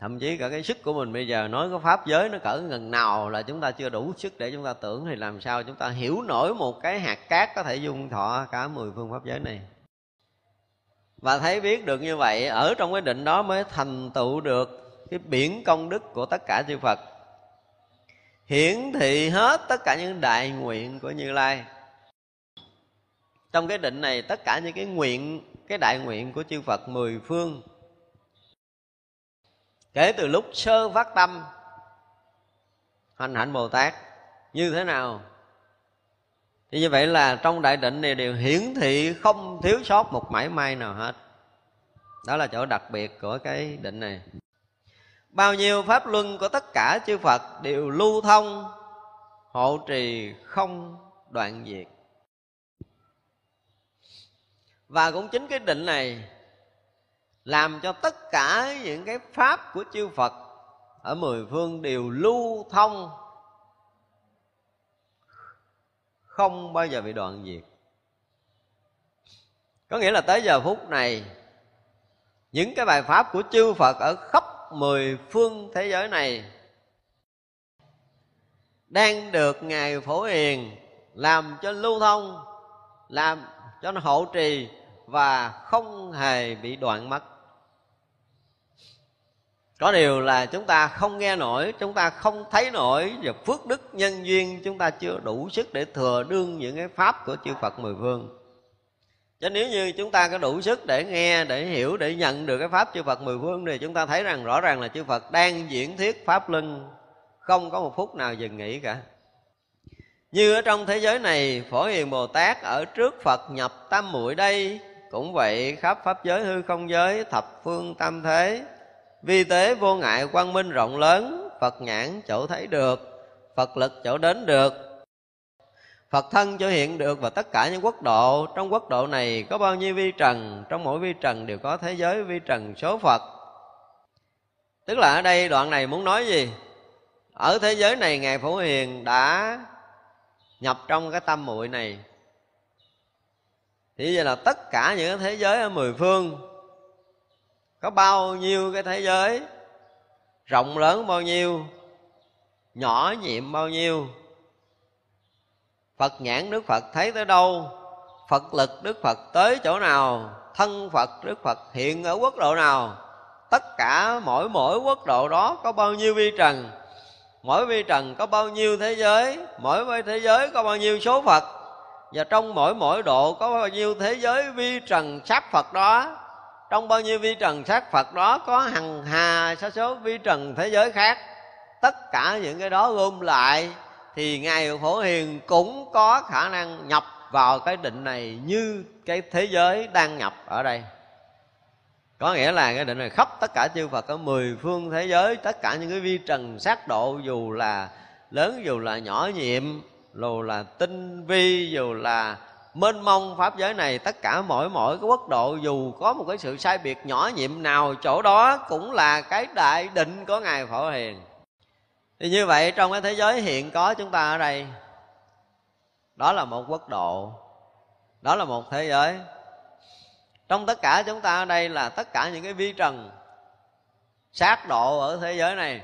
Speaker 2: thậm chí cả cái sức của mình bây giờ, nói có pháp giới nó cỡ ngần nào là chúng ta chưa đủ sức để chúng ta tưởng thì làm sao chúng ta hiểu nổi một cái hạt cát có thể dung thọ cả mười phương pháp giới này. Và thấy biết được như vậy, ở trong cái định đó mới thành tựu được cái biển công đức của tất cả chư Phật. Hiển thị hết tất cả những đại nguyện của Như Lai. Trong cái định này, tất cả những cái nguyện, cái đại nguyện của chư Phật mười phương kể từ lúc sơ phát tâm, hành hạnh Bồ Tát, như thế nào? Thì như vậy là trong đại định này đều hiển thị không thiếu sót một mảy may nào hết. Đó là chỗ đặc biệt của cái định này. Bao nhiêu pháp luân của tất cả chư phật đều lưu thông, hộ trì không đoạn diệt. Và cũng chính cái định này làm cho tất cả những cái pháp của chư phật ở mười phương đều lưu thông, không bao giờ bị đoạn diệt. Có nghĩa là tới giờ phút này, những cái bài pháp của chư phật ở khắp mười phương thế giới này đang được ngài phổ hiền làm cho lưu thông, làm cho nó hộ trì và không hề bị đoạn mất có điều là chúng ta không nghe nổi, chúng ta không thấy nổi và phước đức nhân duyên, chúng ta chưa đủ sức để thừa đương những cái pháp của chư phật mười phương. Chứ nếu như chúng ta có đủ sức để nghe, để hiểu, để nhận được cái pháp chư phật mười phương thì chúng ta thấy rằng rõ ràng là chư phật đang diễn thuyết pháp luân không có một phút nào dừng nghỉ cả. Như ở trong thế giới này, phổ hiền bồ tát ở trước phật nhập tam muội đây, cũng vậy khắp pháp giới, hư không giới, thập phương tam thế vi tế vô ngại quang minh rộng lớn, phật nhãn chỗ thấy được, phật lực chỗ đến được. Phật thân chỗ hiện được và tất cả những quốc độ, Trong quốc độ này có bao nhiêu vi trần, Trong mỗi vi trần đều có thế giới vi trần số Phật. Tức là ở đây đoạn này muốn nói gì? Ở thế giới này Ngài Phổ Hiền đã nhập trong cái tâm muội này. Thì vậy là tất cả những thế giới ở mười phương có bao nhiêu cái thế giới? Rộng lớn bao nhiêu? Nhỏ nhiệm bao nhiêu? Phật nhãn Đức Phật thấy tới đâu? Phật lực Đức Phật tới chỗ nào? Thân Phật Đức Phật hiện ở quốc độ nào? Tất cả mỗi mỗi quốc độ đó có bao nhiêu vi trần? Mỗi vi trần có bao nhiêu thế giới? Mỗi thế giới có bao nhiêu số Phật? Và trong mỗi mỗi độ có bao nhiêu thế giới vi trần sát Phật đó? Trong bao nhiêu vi trần sát Phật đó, Có hằng hà sa số vi trần thế giới khác. Tất cả những cái đó gom lại, thì ngài phổ hiền cũng có khả năng nhập vào cái định này như cái thế giới đang nhập ở đây. Có nghĩa là cái định này khắp tất cả chư Phật ở mười phương thế giới, tất cả những cái vi trần sát độ dù là lớn, dù là nhỏ nhiệm, dù là tinh vi, dù là mênh mông pháp giới này, tất cả mỗi mỗi cái quốc độ dù có một cái sự sai biệt nhỏ nhiệm nào, chỗ đó cũng là cái đại định của ngài phổ hiền. Thì như vậy trong cái thế giới hiện có chúng ta ở đây, đó là một quốc độ, đó là một thế giới. Trong tất cả chúng ta ở đây là tất cả những cái vi trần, sát độ ở thế giới này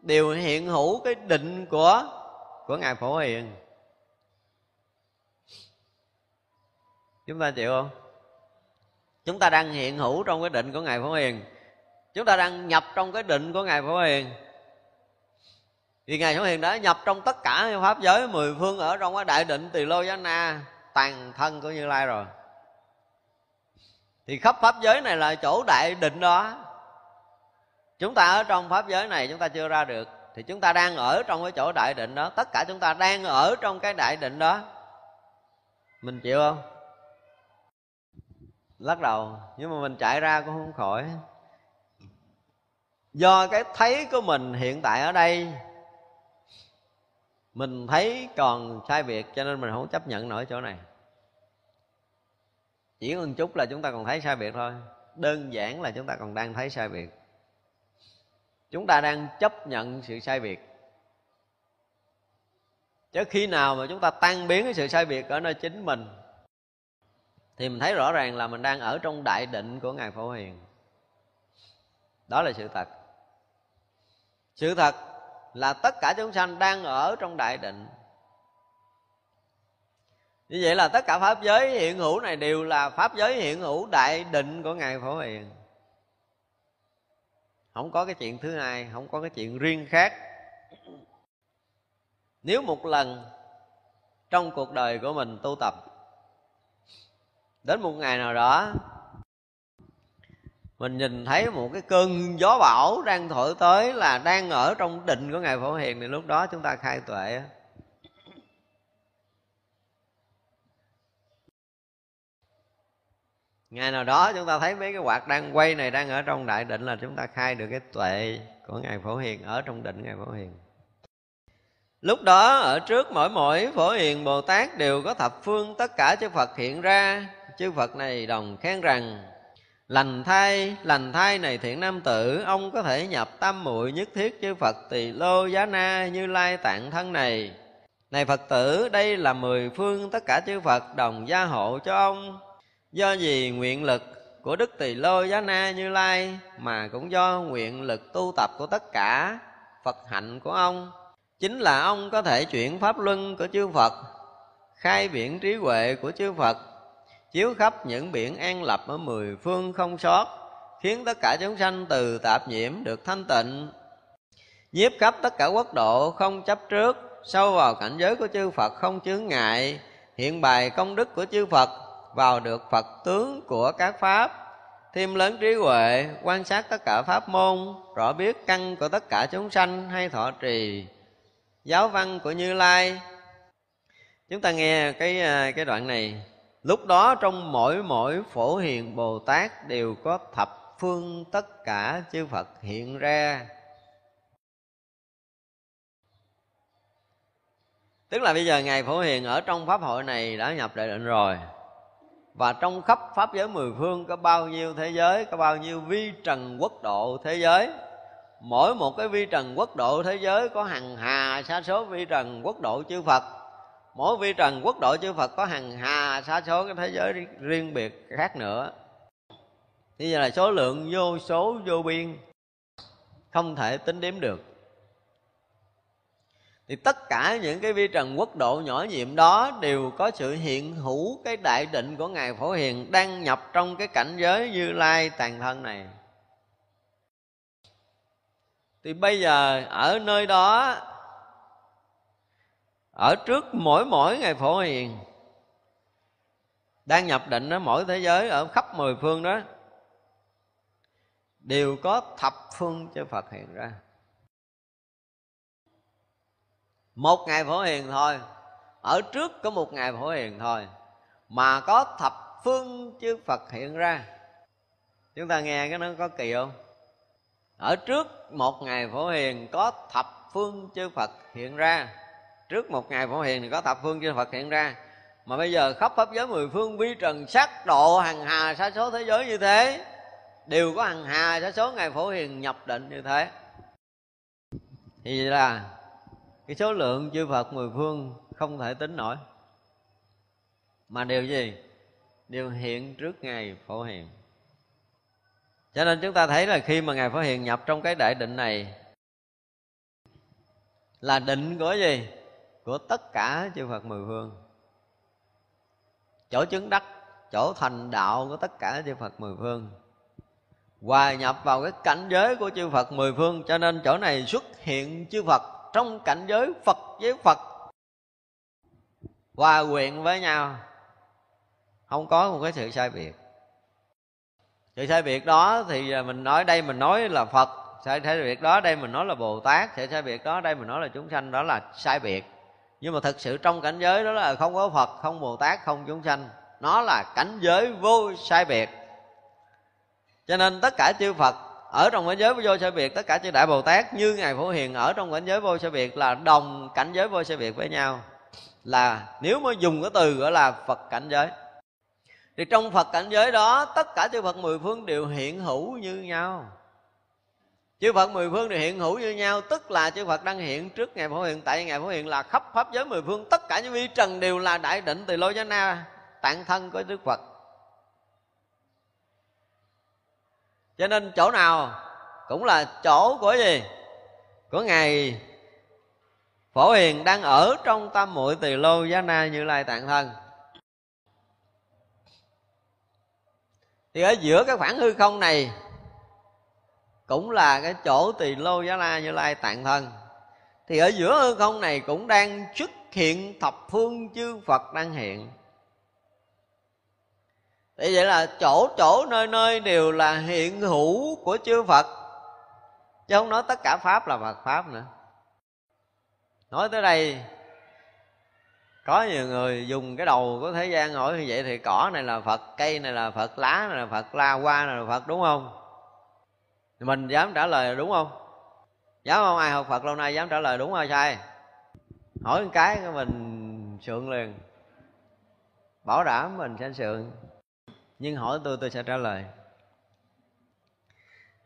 Speaker 2: đều hiện hữu cái định của của ngài phổ hiền. Chúng ta chịu không? Chúng ta đang hiện hữu trong cái định của ngài phổ hiền. Chúng ta đang nhập trong cái định của ngài phổ hiền. Vì ngài Phổ Hiền đã nhập trong tất cả pháp giới mười phương ở trong cái đại định tỳ lô giá na, toàn thân của như lai rồi. Thì khắp pháp giới này là chỗ đại định đó. Chúng ta ở trong pháp giới này chúng ta chưa ra được. Thì chúng ta đang ở trong cái chỗ đại định đó. Tất cả chúng ta đang ở trong cái đại định đó. Mình chịu không? Lắc đầu, nhưng mà mình chạy ra cũng không khỏi. Do cái thấy của mình hiện tại ở đây, mình thấy còn sai biệt cho nên mình không chấp nhận nổi chỗ này. Chỉ hơn chút là chúng ta còn thấy sai biệt thôi. Đơn giản là chúng ta còn đang thấy sai biệt chúng ta đang chấp nhận sự sai biệt chứ khi nào mà chúng ta tan biến cái sự sai biệt ở nơi chính mình thì mình thấy rõ ràng là mình đang ở trong đại định của ngài phổ hiền. Đó là sự thật. Sự thật là tất cả chúng sanh đang ở trong đại định. Như vậy là tất cả pháp giới hiện hữu này đều là pháp giới hiện hữu đại định của ngài phổ hiền. Không có cái chuyện thứ hai, không có cái chuyện riêng khác. Nếu một lần trong cuộc đời của mình tu tập đến một ngày nào đó, mình nhìn thấy một cái cơn gió bão đang thổi tới là đang ở trong định của ngài phổ hiền thì lúc đó chúng ta khai tuệ ngày nào đó chúng ta thấy mấy cái quạt đang quay này đang ở trong đại định là chúng ta khai được cái tuệ của ngài phổ hiền ở trong định ngài phổ hiền. Lúc đó ở trước mỗi mỗi phổ hiền bồ tát đều có thập phương tất cả chư phật hiện ra chư phật này đồng khen rằng, lành thai lành thai này thiện nam tử, ông có thể nhập tam muội nhất thiết chư phật tỳ lô giá na như lai tạng thân này. Này phật tử, đây là mười phương tất cả chư phật đồng gia hộ cho ông. Do gì nguyện lực của đức tỳ lô giá na như lai mà cũng do nguyện lực tu tập của tất cả phật hạnh của ông. Chính là ông có thể chuyển pháp luân của chư phật, khai biển trí huệ của chư phật chiếu khắp những biển an lập ở mười phương không sót, khiến tất cả chúng sanh từ tạp nhiễm được thanh tịnh. Nhiếp khắp tất cả quốc độ không chấp trước, sâu vào cảnh giới của chư phật không chướng ngại, hiện bài công đức của chư phật vào được phật tướng của các pháp. Thêm lớn trí huệ, quan sát tất cả pháp môn, rõ biết căn của tất cả chúng sanh hay thọ trì. Giáo văn của như lai. Chúng ta nghe cái à, cái đoạn này lúc đó trong mỗi mỗi phổ hiền bồ tát đều có thập phương tất cả chư phật hiện ra. Tức là bây giờ ngài phổ hiền ở trong pháp hội này đã nhập đại định rồi. Và trong khắp pháp giới mười phương có bao nhiêu thế giới, có bao nhiêu vi trần quốc độ thế giới. Mỗi một cái vi trần quốc độ thế giới có hằng hà sa số vi trần quốc độ chư phật mỗi vi trần quốc độ chư phật có hàng hà sa số cái thế giới riêng biệt khác nữa. Như vậy là số lượng vô số vô biên không thể tính đếm được. Thì tất cả những cái vi trần quốc độ nhỏ nhiệm đó đều có sự hiện hữu cái đại định của ngài phổ hiền đang nhập trong cái cảnh giới như lai tàn thân này. Thì bây giờ ở nơi đó ở trước mỗi mỗi ngày phổ hiền. Đang nhập định ở mỗi thế giới ở khắp mười phương đó, đều có thập phương cho Phật hiện ra. Một ngày phổ hiền thôi, ở trước có một ngày phổ hiền thôi, mà có thập phương chư Phật hiện ra. Chúng ta nghe cái nó có kỳ không? Ở trước một ngày phổ hiền có thập phương chư phật hiện ra trước một ngày phổ hiền thì có thập phương chư phật hiện ra. Mà bây giờ khắp pháp giới mười phương vi trần sắc độ hằng hà sa số thế giới như thế, đều có hằng hà sa số ngày phổ hiền nhập định như thế. Thì là cái số lượng chư phật mười phương không thể tính nổi. Mà điều gì? Đều hiện trước ngày phổ hiền. Cho nên chúng ta thấy là khi mà ngài phổ hiền nhập trong cái đại định này, là định của gì? Của tất cả chư phật mười phương. Chỗ chứng đắc, chỗ thành đạo của tất cả chư phật mười phương. Hòa nhập vào cái cảnh giới của chư phật mười phương, cho nên chỗ này xuất hiện chư phật trong cảnh giới phật với phật. Hòa quyện với nhau. Không có một cái sự sai biệt. Sự sai biệt đó thì mình nói, đây mình nói là phật. Sai sai biệt đó, đây mình nói là bồ tát. Sự sai biệt đó, đây mình nói là chúng sanh. Đó là sai biệt nhưng mà thực sự trong cảnh giới đó là không có phật, không bồ tát, không chúng sanh. Nó là cảnh giới vô sai biệt. Cho nên tất cả chư phật ở trong cảnh giới vô sai biệt, tất cả chư đại bồ tát như ngài phổ hiền ở trong cảnh giới vô sai biệt là đồng cảnh giới vô sai biệt với nhau. Là nếu mà dùng cái từ gọi là phật cảnh giới. Thì trong phật cảnh giới đó, tất cả chư phật mười phương đều hiện hữu như nhau chư phật mười phương đều hiện hữu như nhau, tức là chư phật đang hiện trước ngày phổ hiện tại ngày phổ hiện là khắp pháp giới mười phương, tất cả những vi trần đều là đại định từ lô giá na, tạng thân của đức phật. Cho nên chỗ nào cũng là chỗ của gì? Của ngài phổ hiền đang ở trong tam muội tỳ lô giá na như lai tạng thân. Thì ở giữa cái khoảng hư không này cũng là cái chỗ tỳ lô giá la như lai tạng thân. Thì ở giữa hư không này cũng đang xuất hiện thập phương chư phật đang hiện. Thì vậy là chỗ chỗ, nơi nơi đều là hiện hữu của chư phật. Chứ không nói tất cả pháp là phật pháp nữa. Nói tới đây, có nhiều người dùng cái đầu của thế gian hỏi như vậy thì cỏ này là phật, cây này là phật, lá này là phật, la hoa này là phật, đúng không? Mình dám trả lời đúng không? Dám không? Ai học phật lâu nay dám trả lời đúng hay sai? Hỏi một cái mình sượng liền. Bảo đảm mình sẽ sượng. Nhưng hỏi tôi tôi sẽ trả lời.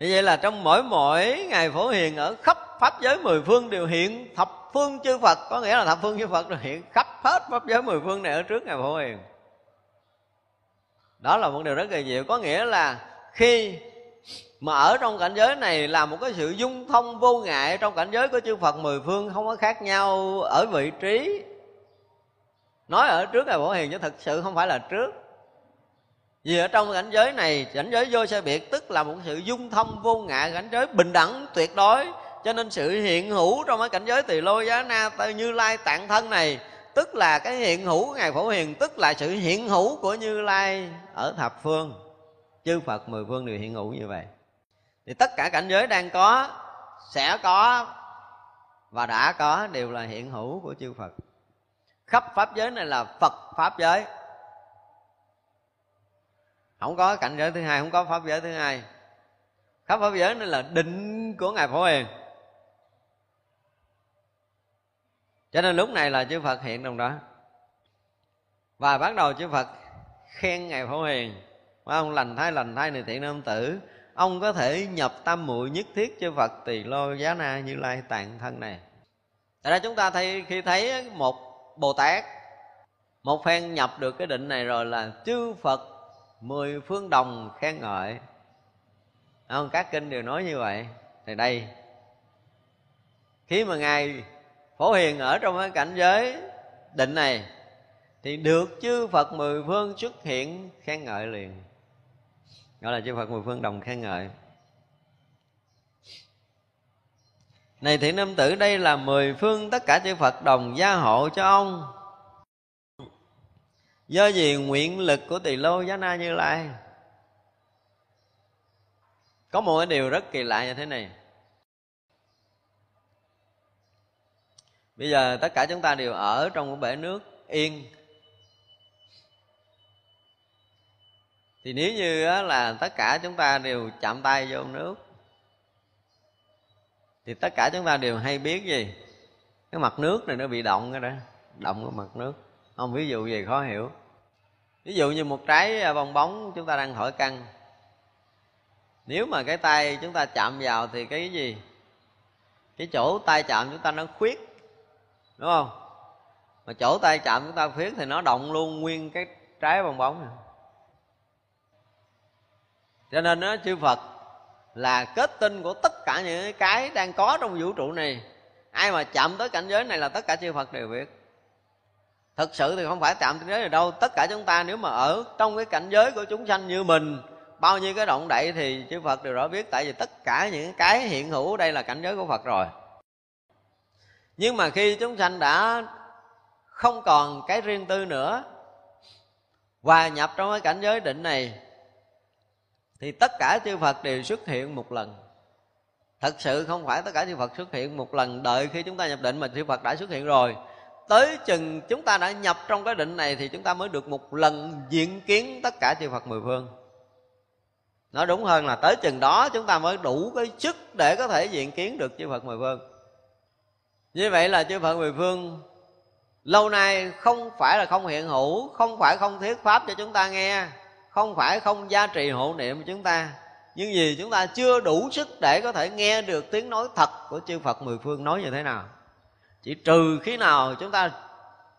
Speaker 2: Như vậy là trong mỗi mỗi ngày phổ hiền ở khắp pháp giới mười phương đều hiện thập phương chư Phật. Có nghĩa là thập phương chư Phật đều hiện khắp hết pháp giới mười phương này ở trước ngày phổ hiền. Đó là một điều rất kỳ diệu. Có nghĩa là khi mà ở trong cảnh giới này là một cái sự dung thông vô ngại. Trong cảnh giới của chư Phật, mười phương không có khác nhau ở vị trí. Nói ở trước ngày phổ hiền chứ thực sự không phải là trước. Vì ở trong cảnh giới này, cảnh giới vô sai biệt tức là một sự dung thông vô ngại, cảnh giới bình đẳng, tuyệt đối. Cho nên sự hiện hữu trong cái cảnh giới tỳ lô giá na tây như lai tạng thân này, tức là cái hiện hữu ngài phổ hiền, tức là sự hiện hữu của như lai ở thập phương chư phật mười phương đều hiện hữu như vậy. Thì tất cả cảnh giới đang có, sẽ có và đã có đều là hiện hữu của chư phật. Khắp pháp giới này là phật pháp giới. Không có cảnh giới thứ hai, không có pháp giới thứ hai. Khắp pháp giới này là định của ngài phổ hiền. Cho nên lúc này là chư phật hiện đồng đó. Và bắt đầu chư phật khen ngài phổ hiền ông lành thay lành thay này thiện nam tử. Ông có thể nhập tam muội nhất thiết cho phật tỳ lô giá na như lai tạng thân này. Tại ra chúng ta thấy, khi thấy một Bồ Tát, Một phen nhập được cái định này rồi là chư Phật Mười phương đồng khen ngợi. Không? Các kinh đều nói như vậy. Thì đây, Khi mà Ngài Phổ Hiền ở trong cái cảnh giới định này, Thì được chư Phật mười phương xuất hiện khen ngợi liền gọi là chư phật mười phương đồng khen ngợi. Này thiện nam tử, đây là mười phương tất cả chư phật đồng gia hộ cho ông. Do gì nguyện lực của tỳ lô giá na như lai. Có một cái điều rất kỳ lạ như thế này. Bây giờ tất cả chúng ta đều ở trong một bể nước yên. Thì nếu như là tất cả chúng ta đều chạm tay vô nước, thì tất cả chúng ta đều hay biết gì? Cái mặt nước này nó bị động cái đó, động cái mặt nước. Không, ví dụ gì khó hiểu. Ví dụ như một trái à, bong bóng chúng ta đang thổi căng. Nếu mà cái tay chúng ta chạm vào thì cái gì? Cái chỗ tay chạm chúng ta nó khuyết, đúng không? Mà chỗ tay chạm chúng ta khuyết thì nó động luôn nguyên cái trái bong bóng này cho nên đó chư phật là kết tinh của tất cả những cái đang có trong vũ trụ này. Ai mà chạm tới cảnh giới này là tất cả chư phật đều biết. Thực sự thì không phải chạm tới giới này đâu. Tất cả chúng ta nếu mà ở trong cái cảnh giới của chúng sanh như mình, bao nhiêu cái động đậy thì chư phật đều rõ biết. Tại vì tất cả những cái hiện hữu đây là cảnh giới của phật rồi. Nhưng mà khi chúng sanh đã không còn cái riêng tư nữa, hòa nhập trong cái cảnh giới định này thì tất cả chư Phật đều xuất hiện một lần. Thật sự không phải tất cả chư Phật xuất hiện một lần. Đợi khi chúng ta nhập định mà chư Phật đã xuất hiện rồi. Tới chừng chúng ta đã nhập trong cái định này thì chúng ta mới được một lần diện kiến tất cả chư Phật mười phương. Nói đúng hơn là tới chừng đó chúng ta mới đủ cái sức để có thể diện kiến được chư Phật mười phương. Như vậy là chư Phật mười phương lâu nay không phải là không hiện hữu, không phải không thuyết pháp cho chúng ta nghe không phải không gia trì hộ niệm của chúng ta. Nhưng vì chúng ta chưa đủ sức để có thể nghe được tiếng nói thật của chư Phật mười phương nói như thế nào. Chỉ trừ khi nào chúng ta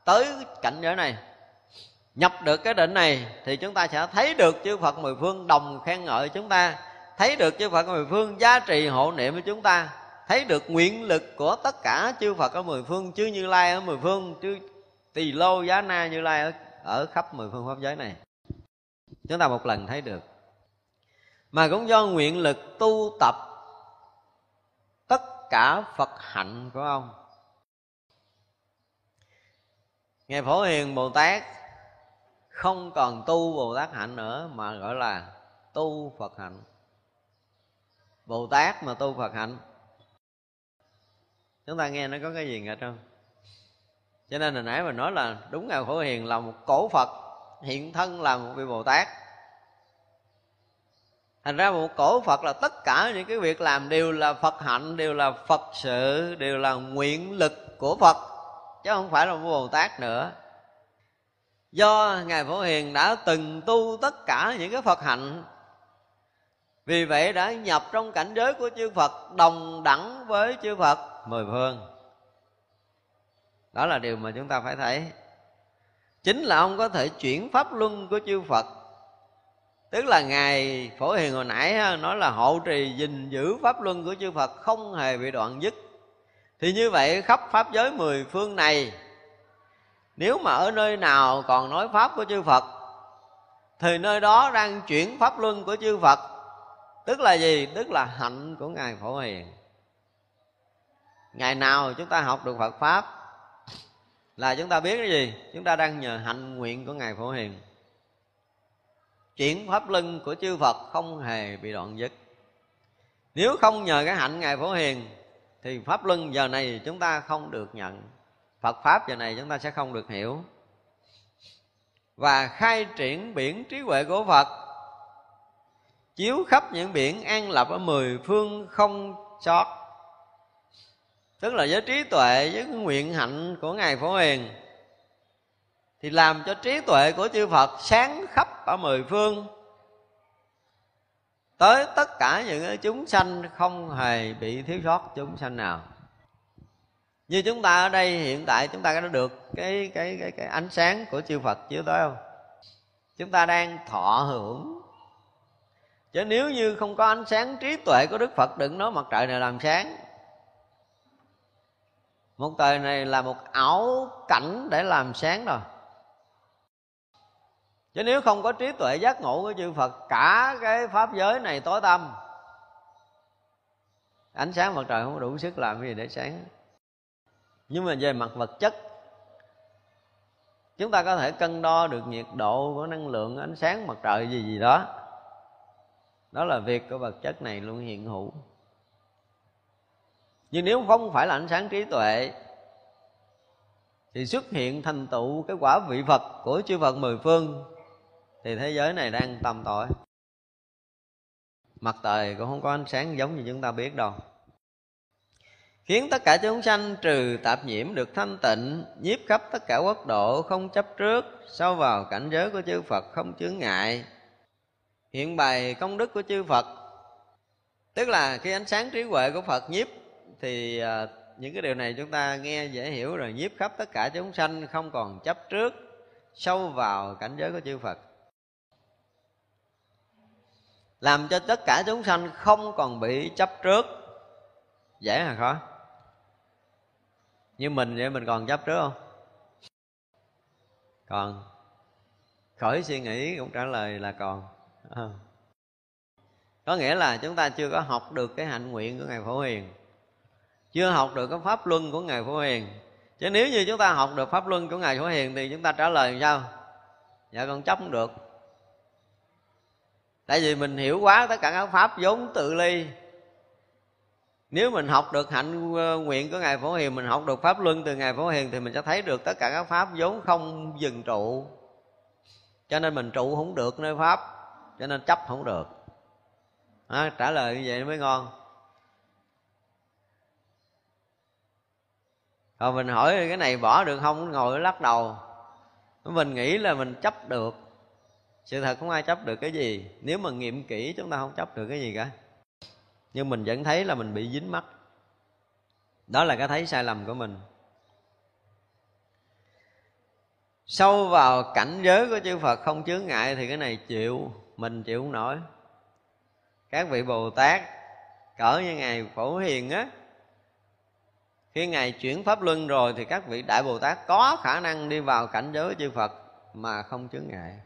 Speaker 2: tới cảnh giới này nhập được cái định này thì chúng ta sẽ thấy được chư Phật mười phương đồng khen ngợi chúng ta thấy được chư Phật mười phương giá trị hộ niệm của chúng ta thấy được nguyện lực của tất cả chư Phật ở mười phương chư Như Lai ở mười phương chư Tỳ Lô Giá Na Như Lai ở, ở khắp mười phương pháp giới này chúng ta một lần thấy được. Mà cũng do nguyện lực tu tập tất cả Phật hạnh của ông Ngài Phổ Hiền Bồ Tát không còn tu Bồ Tát hạnh nữa, mà gọi là tu Phật hạnh. Bồ Tát mà tu Phật hạnh. Chúng ta nghe nó có cái gì nghe không? Cho nên hồi nãy mình nói là đúng Ngài Phổ Hiền là một cổ Phật. Hiện thân là một vị Bồ Tát. Thành ra một cổ Phật là tất cả những cái việc làm đều là Phật hạnh, Đều là Phật sự, Đều là nguyện lực của Phật, Chứ không phải là một Bồ Tát nữa. Do ngài phổ hiền đã từng tu tất cả những cái phật hạnh, vì vậy đã nhập trong cảnh giới của chư phật, đồng đẳng với chư phật mười phương. Đó là điều mà chúng ta phải thấy chính là ông có thể chuyển pháp luân của chư phật. Tức là ngài phổ hiền hồi nãy nói là hộ trì gìn giữ pháp luân của chư phật không hề bị đoạn dứt. Thì như vậy khắp pháp giới mười phương này, nếu mà ở nơi nào còn nói pháp của chư phật, thì nơi đó đang chuyển pháp luân của chư phật. Tức là gì? Tức là hạnh của ngài phổ hiền. Ngày nào chúng ta học được phật pháp là chúng ta biết cái gì? Chúng ta đang nhờ hạnh nguyện của ngài phổ hiền. Chuyển pháp luân của chư phật không hề bị đoạn dứt. Nếu không nhờ cái hạnh ngài phổ hiền, thì pháp luân giờ này chúng ta không được nhận. Phật Pháp giờ này chúng ta sẽ không được hiểu. Và khai triển biển trí huệ của Phật, Chiếu khắp những biển an lập ở mười phương không sót Tức là với trí tuệ, với nguyện hạnh của Ngài Phổ Hiền. Thì làm cho trí tuệ của chư Phật sáng khắp ở mười phương. Tới tất cả những chúng sanh không hề bị thiếu sót chúng sanh nào. Như chúng ta ở đây hiện tại chúng ta đã được cái cái cái cái ánh sáng của chư Phật chiếu tới không? Chúng ta đang thọ hưởng. Chứ nếu như không có ánh sáng trí tuệ của Đức Phật đừng nói mặt trời này làm sáng một tờ này là một ảo cảnh để làm sáng rồi chứ nếu không có trí tuệ giác ngộ của chư Phật, cả cái pháp giới này tối tăm. Ánh sáng mặt trời không có đủ sức làm gì để sáng. Nhưng mà về mặt vật chất, chúng ta có thể cân đo được nhiệt độ của năng lượng, ánh sáng mặt trời gì gì đó. Đó là việc của vật chất này luôn hiện hữu nhưng nếu không phải là ánh sáng trí tuệ, thì xuất hiện thành tựu cái quả vị Phật của chư Phật mười phương, thì thế giới này đang tầm tội mặt trời cũng không có ánh sáng giống như chúng ta biết đâu. Khiến tất cả chúng sanh trừ tạp nhiễm được thanh tịnh, nhiếp khắp tất cả quốc độ không chấp trước sau vào cảnh giới của chư phật không chướng ngại. Hiện bày công đức của chư phật, tức là khi ánh sáng trí huệ của phật nhiếp thì à, những cái điều này chúng ta nghe dễ hiểu rồi nhiếp khắp tất cả chúng sanh không còn chấp trước sâu vào cảnh giới của chư phật. Làm cho tất cả chúng sanh không còn bị chấp trước. Dễ hay khó? Như mình vậy mình còn chấp trước không? Còn. Khởi suy nghĩ cũng trả lời là còn. À. có nghĩa là chúng ta chưa có học được cái hạnh nguyện của ngài phổ hiền chưa học được cái pháp luân của ngài phổ hiền. Chứ nếu như chúng ta học được pháp luân của ngài phổ hiền thì chúng ta trả lời làm sao? Dạ con chấp không được. Tại vì mình hiểu quá tất cả các pháp vốn tự ly. Nếu mình học được hạnh ờ, nguyện của ngài phổ hiền mình học được pháp luân từ ngài phổ hiền thì mình sẽ thấy được tất cả các pháp vốn không dừng trụ. Cho nên mình trụ không được nơi pháp cho nên chấp không được. À, trả lời như vậy mới ngon. Rồi mình hỏi cái này bỏ được không? Ngồi lắc đầu. Mình nghĩ là mình chấp được. Sự thật không ai chấp được cái gì. Nếu mà nghiệm kỹ chúng ta không chấp được cái gì cả. Nhưng mình vẫn thấy là mình bị dính mắt. Đó là cái thấy sai lầm của mình. Sâu vào cảnh giới của chư Phật không chướng ngại thì cái này chịu, mình chịu không nổi. Các vị Bồ Tát, cỡ như ngài Phổ Hiền á khi ngài chuyển pháp luân rồi thì các vị đại Bồ Tát có khả năng đi vào cảnh giới chư Phật mà không chướng ngại.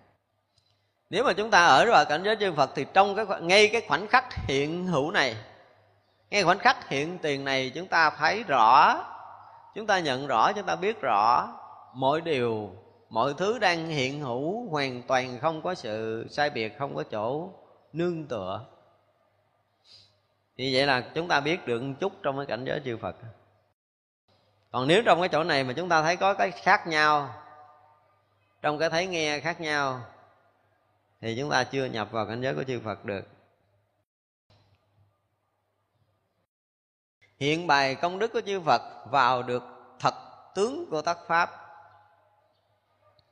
Speaker 2: Nếu mà chúng ta ở vào cảnh giới chư Phật thì trong cái ngay cái khoảnh khắc hiện hữu này, ngay khoảnh khắc hiện tiền này chúng ta thấy rõ, chúng ta nhận rõ, chúng ta biết rõ mọi điều, mọi thứ đang hiện hữu hoàn toàn không có sự sai biệt, không có chỗ nương tựa. Thì vậy là chúng ta biết được một chút trong cái cảnh giới chư Phật còn nếu trong cái chỗ này mà chúng ta thấy có cái khác nhau, trong cái thấy nghe khác nhau, thì chúng ta chưa nhập vào cảnh giới của chư Phật được. Hiện bày công đức của chư Phật vào được thật tướng của tất pháp.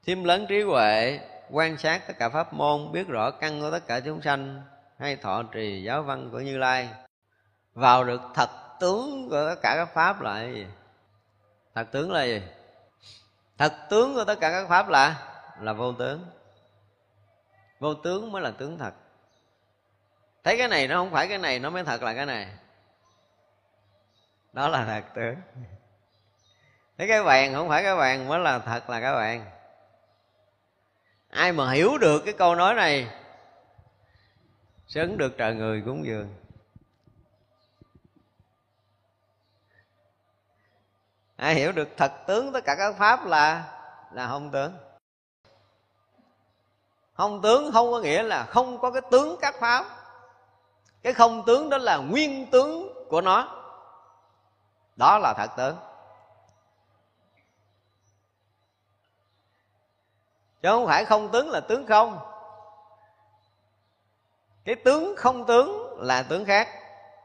Speaker 2: Thêm lớn trí huệ, quan sát tất cả pháp môn, biết rõ căn của tất cả chúng sanh, hay thọ trì giáo văn của như lai. Vào được thật tướng của tất cả các pháp là gì thật tướng là gì? Thật tướng của tất cả các pháp là là vô tướng. Vô tướng mới là tướng thật. Thấy cái này nó không phải cái này, nó mới thật là cái này. Đó là thật tướng. Thấy cái vàng không phải cái vàng mới là thật là cái vàng. Ai mà hiểu được cái câu nói này sớm được trời người cúng dường. Ai hiểu được. Thật tướng tất cả các pháp là là không tướng. Không tướng không có nghĩa là không có cái tướng các pháp. Cái không tướng đó là nguyên tướng của nó. Đó là thật tướng. Chứ không phải không tướng là tướng không. Cái tướng không tướng là tướng khác.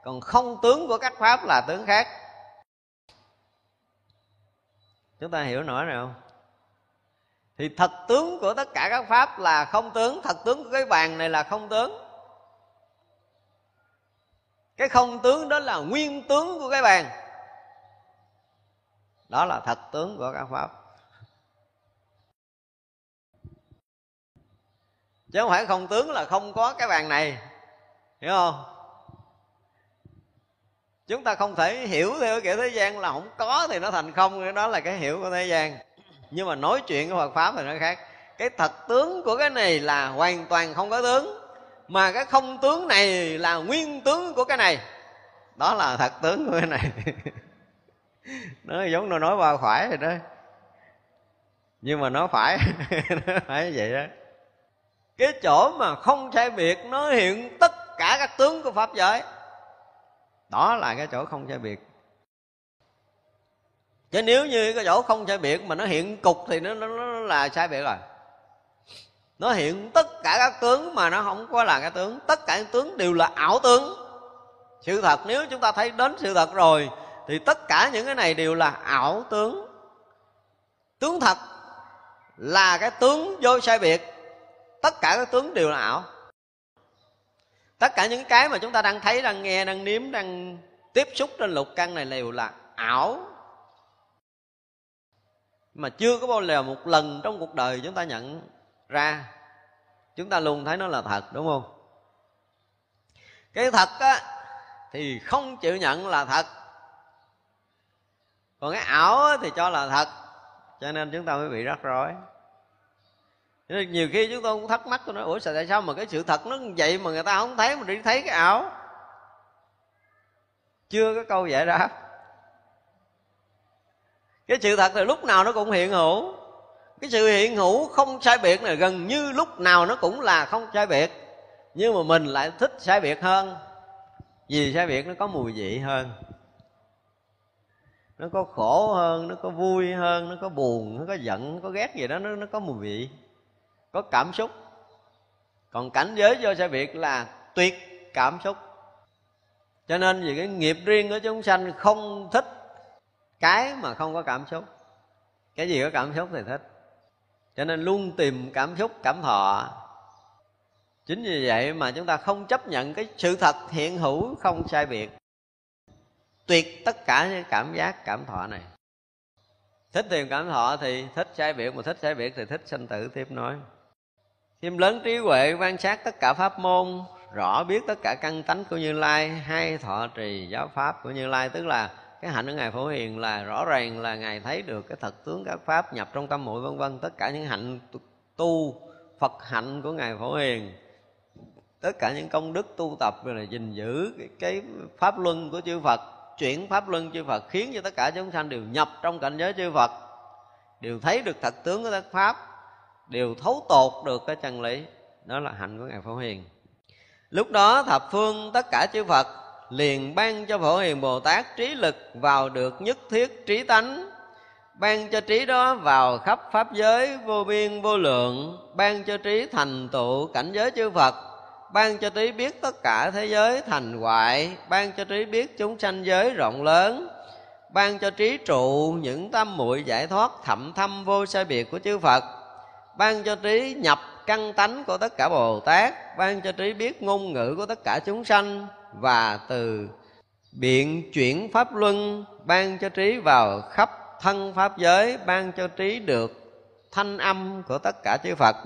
Speaker 2: Còn không tướng của các pháp là tướng khác chúng ta hiểu nổi nào không? Thì thật tướng của tất cả các pháp là không tướng, thật tướng của cái bàn này là không tướng. Cái không tướng đó là nguyên tướng của cái bàn. Đó là thật tướng của các pháp. Chứ không phải không tướng là không có cái bàn này. Hiểu không? Chúng ta không thể hiểu theo kiểu thế gian là không có thì nó thành không, cái đó là cái hiểu của thế gian. Nhưng mà nói chuyện của Phật pháp thì nó khác. Cái thật tướng của cái này là hoàn toàn không có tướng, mà cái không tướng này là nguyên tướng của cái này. Đó là thật tướng của cái này. <laughs> Nó giống nó nói qua phải rồi đó. Nhưng mà nó phải <laughs> nó phải vậy đó. Cái chỗ mà không sai biệt nó hiện tất cả các tướng của pháp giới đó là cái chỗ không sai biệt. Chứ nếu như cái chỗ không sai biệt mà nó hiện cục thì nó, nó, nó là sai biệt rồi. Nó hiện tất cả các tướng mà nó không có là cái tướng. Tất cả những tướng đều là ảo tướng. Sự thật nếu chúng ta thấy đến sự thật rồi thì tất cả những cái này đều là ảo tướng. Tướng thật là cái tướng vô sai biệt. Tất cả các tướng đều là ảo tất cả những cái mà chúng ta đang thấy đang nghe đang nếm đang tiếp xúc trên lục căn này đều là ảo. Mà chưa có bao giờ một lần trong cuộc đời chúng ta nhận ra. Chúng ta luôn thấy nó là thật đúng không? Cái thật á thì không chịu nhận là thật. Còn cái ảo á, thì cho là thật. Cho nên chúng ta mới bị rắc rối nên nhiều khi chúng tôi cũng thắc mắc tôi nói ủa sao tại sao mà cái sự thật nó vậy mà người ta không thấy mà đi thấy cái ảo? Chưa có câu giải đáp. Cái sự thật là lúc nào nó cũng hiện hữu. Cái sự hiện hữu không sai biệt này gần như lúc nào nó cũng là không sai biệt. Nhưng mà mình lại thích sai biệt hơn. Vì sai biệt nó có mùi vị hơn. Nó có khổ hơn nó có vui hơn nó có buồn nó có giận nó có ghét gì đó nó, nó có mùi vị có cảm xúc. Còn cảnh giới do sai biệt là tuyệt cảm xúc. Cho nên vì cái nghiệp riêng của chúng sanh không thích cái mà không có cảm xúc. Cái gì có cảm xúc thì thích. Cho nên luôn tìm cảm xúc, cảm thọ chính vì vậy mà chúng ta không chấp nhận cái sự thật hiện hữu không sai biệt. Tuyệt tất cả những cảm giác, cảm thọ này. Thích tìm cảm thọ thì thích sai biệt, mà thích sai biệt thì thích sanh tử, tiếp nói thêm lớn trí huệ quan sát tất cả pháp môn rõ biết tất cả căn tánh của như lai hay thọ trì giáo pháp của như lai tức là cái hạnh của ngài phổ hiền là rõ ràng là ngài thấy được cái thật tướng các pháp nhập trong tâm muội vân vân. Tất cả những hạnh tu phật hạnh của ngài phổ hiền tất cả những công đức tu tập rồi là gìn giữ cái, cái pháp luân của chư phật chuyển pháp luân chư phật khiến cho tất cả chúng sanh đều nhập trong cảnh giới chư phật đều thấy được thật tướng của các pháp đều thấu tột được cái chân lý. Đó là hạnh của ngài phổ hiền. Lúc đó, thập phương tất cả chư phật liền ban cho phổ hiền bồ tát trí lực vào được nhất thiết trí tánh, ban cho trí đó vào khắp pháp giới vô biên vô lượng, ban cho trí thành tựu cảnh giới chư phật, ban cho trí biết tất cả thế giới thành hoại, ban cho trí biết chúng sanh giới rộng lớn, ban cho trí trụ những tâm muội giải thoát thậm thâm vô sai biệt của chư phật ban cho trí nhập căn tánh của tất cả bồ tát, ban cho trí biết ngôn ngữ của tất cả chúng sanh, và từ biện chuyển pháp luân, ban cho trí vào khắp thân pháp giới, ban cho trí được thanh âm của tất cả chư phật.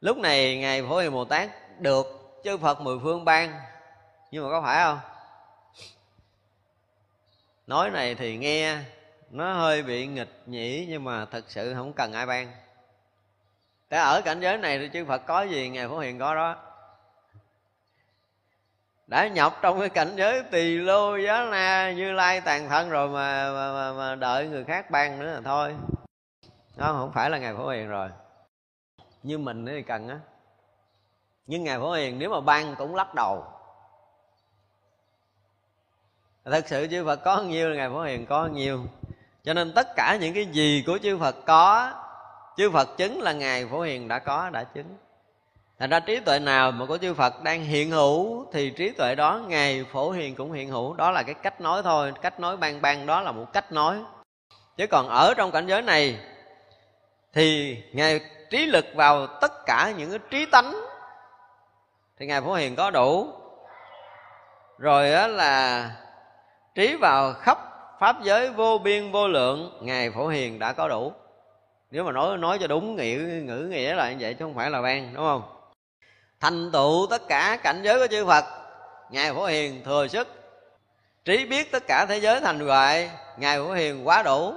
Speaker 2: Lúc này ngài phổ hiền bồ tát được chư phật mười phương ban. Nhưng mà có phải không? Nói này thì nghe, nó hơi bị nghịch nhỉ nhưng mà thật sự không cần ai ban. Tại ở cảnh giới này thì chư Phật có gì Ngài Phổ Hiền có đó. Đã nhập trong cái cảnh giới tỳ lô giá na như lai tàn thân rồi mà, mà, mà, mà đợi người khác ban nữa là thôi. Đó không phải là ngài phổ hiền rồi. Như mình thì cần á. Nhưng ngài phổ hiền nếu mà ban cũng lắc đầu. Thật sự chư phật có nhiêu ngài phổ hiền có nhiêu cho nên tất cả những cái gì của chư phật có chư phật chứng là ngài phổ hiền đã có, đã chứng. Thành ra trí tuệ nào mà có chư phật đang hiện hữu thì trí tuệ đó ngài phổ hiền cũng hiện hữu. Đó là cái cách nói thôi, cách nói ban ban đó là một cách nói. Chứ còn ở trong cảnh giới này thì ngài trí lực vào tất cả những cái trí tánh thì ngài phổ hiền có đủ. Rồi đó là trí vào khắp pháp giới vô biên vô lượng, ngài phổ hiền đã có đủ nếu mà nói nói cho đúng nghĩa, ngữ nghĩa là như vậy chứ không phải là ban, đúng không? Thành tựu tất cả cảnh giới của chư phật, ngài phổ hiền thừa sức. Trí biết tất cả thế giới thành hoại ngài phổ hiền quá đủ.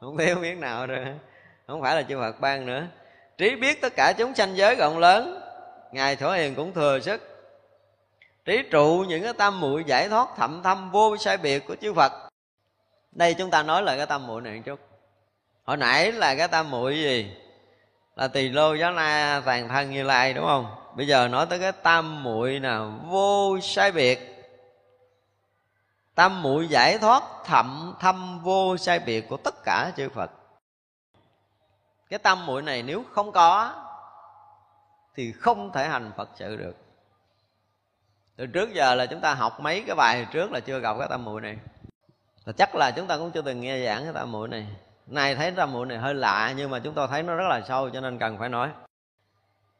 Speaker 2: Không thiếu biết nào rồi. Không phải là chư phật ban nữa. Trí biết tất cả chúng sanh giới rộng lớn, ngài phổ hiền cũng thừa sức. Trí trụ những cái tâm muội giải thoát thậm thâm vô sai biệt của chư phật. Đây chúng ta nói là cái tâm muội này một chút hồi nãy là cái tam muội gì? Là tỳ lô giáo na toàn thân như lai, đúng không? Bây giờ nói tới cái tam muội nào vô sai biệt. Tam muội giải thoát thậm thâm vô sai biệt của tất cả chư phật. Cái tam muội này nếu không có, thì không thể hành phật sự được. Từ trước giờ là chúng ta học mấy cái bài trước là chưa gặp cái tam muội này. Là chắc là chúng ta cũng chưa từng nghe giảng cái tam muội này nay thấy tam muội này hơi lạ, nhưng mà chúng tôi thấy nó rất là sâu, cho nên cần phải nói.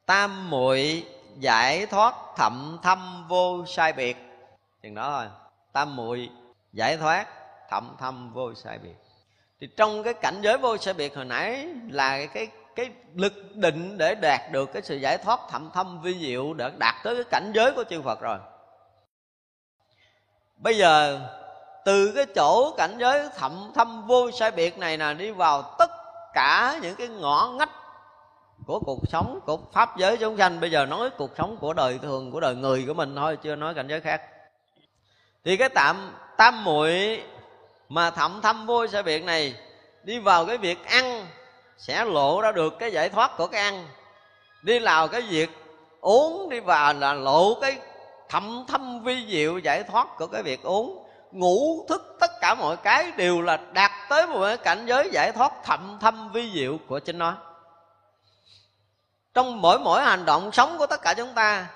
Speaker 2: Tam muội giải thoát thậm thâm vô sai biệt. Chừng đó thôi. Tam muội giải thoát thậm thâm vô sai biệt. Thì trong cái cảnh giới vô sai biệt hồi nãy là cái cái lực định để đạt được cái sự giải thoát thậm thâm vi diệu để đạt tới cái cảnh giới của chư Phật rồi. Bây giờ từ cái chỗ cảnh giới thậm thâm vô sai biệt này là đi vào tất cả những cái ngõ ngách của cuộc sống, của pháp giới chúng sanh. Bây giờ nói cuộc sống của đời thường, của đời người của mình thôi, chưa nói cảnh giới khác. Thì cái tạm, tam muội mà thậm thâm vô sai biệt này, đi vào cái việc ăn, sẽ lộ ra được cái giải thoát của cái ăn. Đi vào cái việc uống, đi vào là lộ cái thậm thâm vi diệu giải thoát của cái việc uống ngủ thức, tất cả mọi cái đều là đạt tới một cái cảnh giới giải thoát thậm thâm vi diệu của chính nó. Trong mỗi mỗi hành động sống của tất cả chúng ta,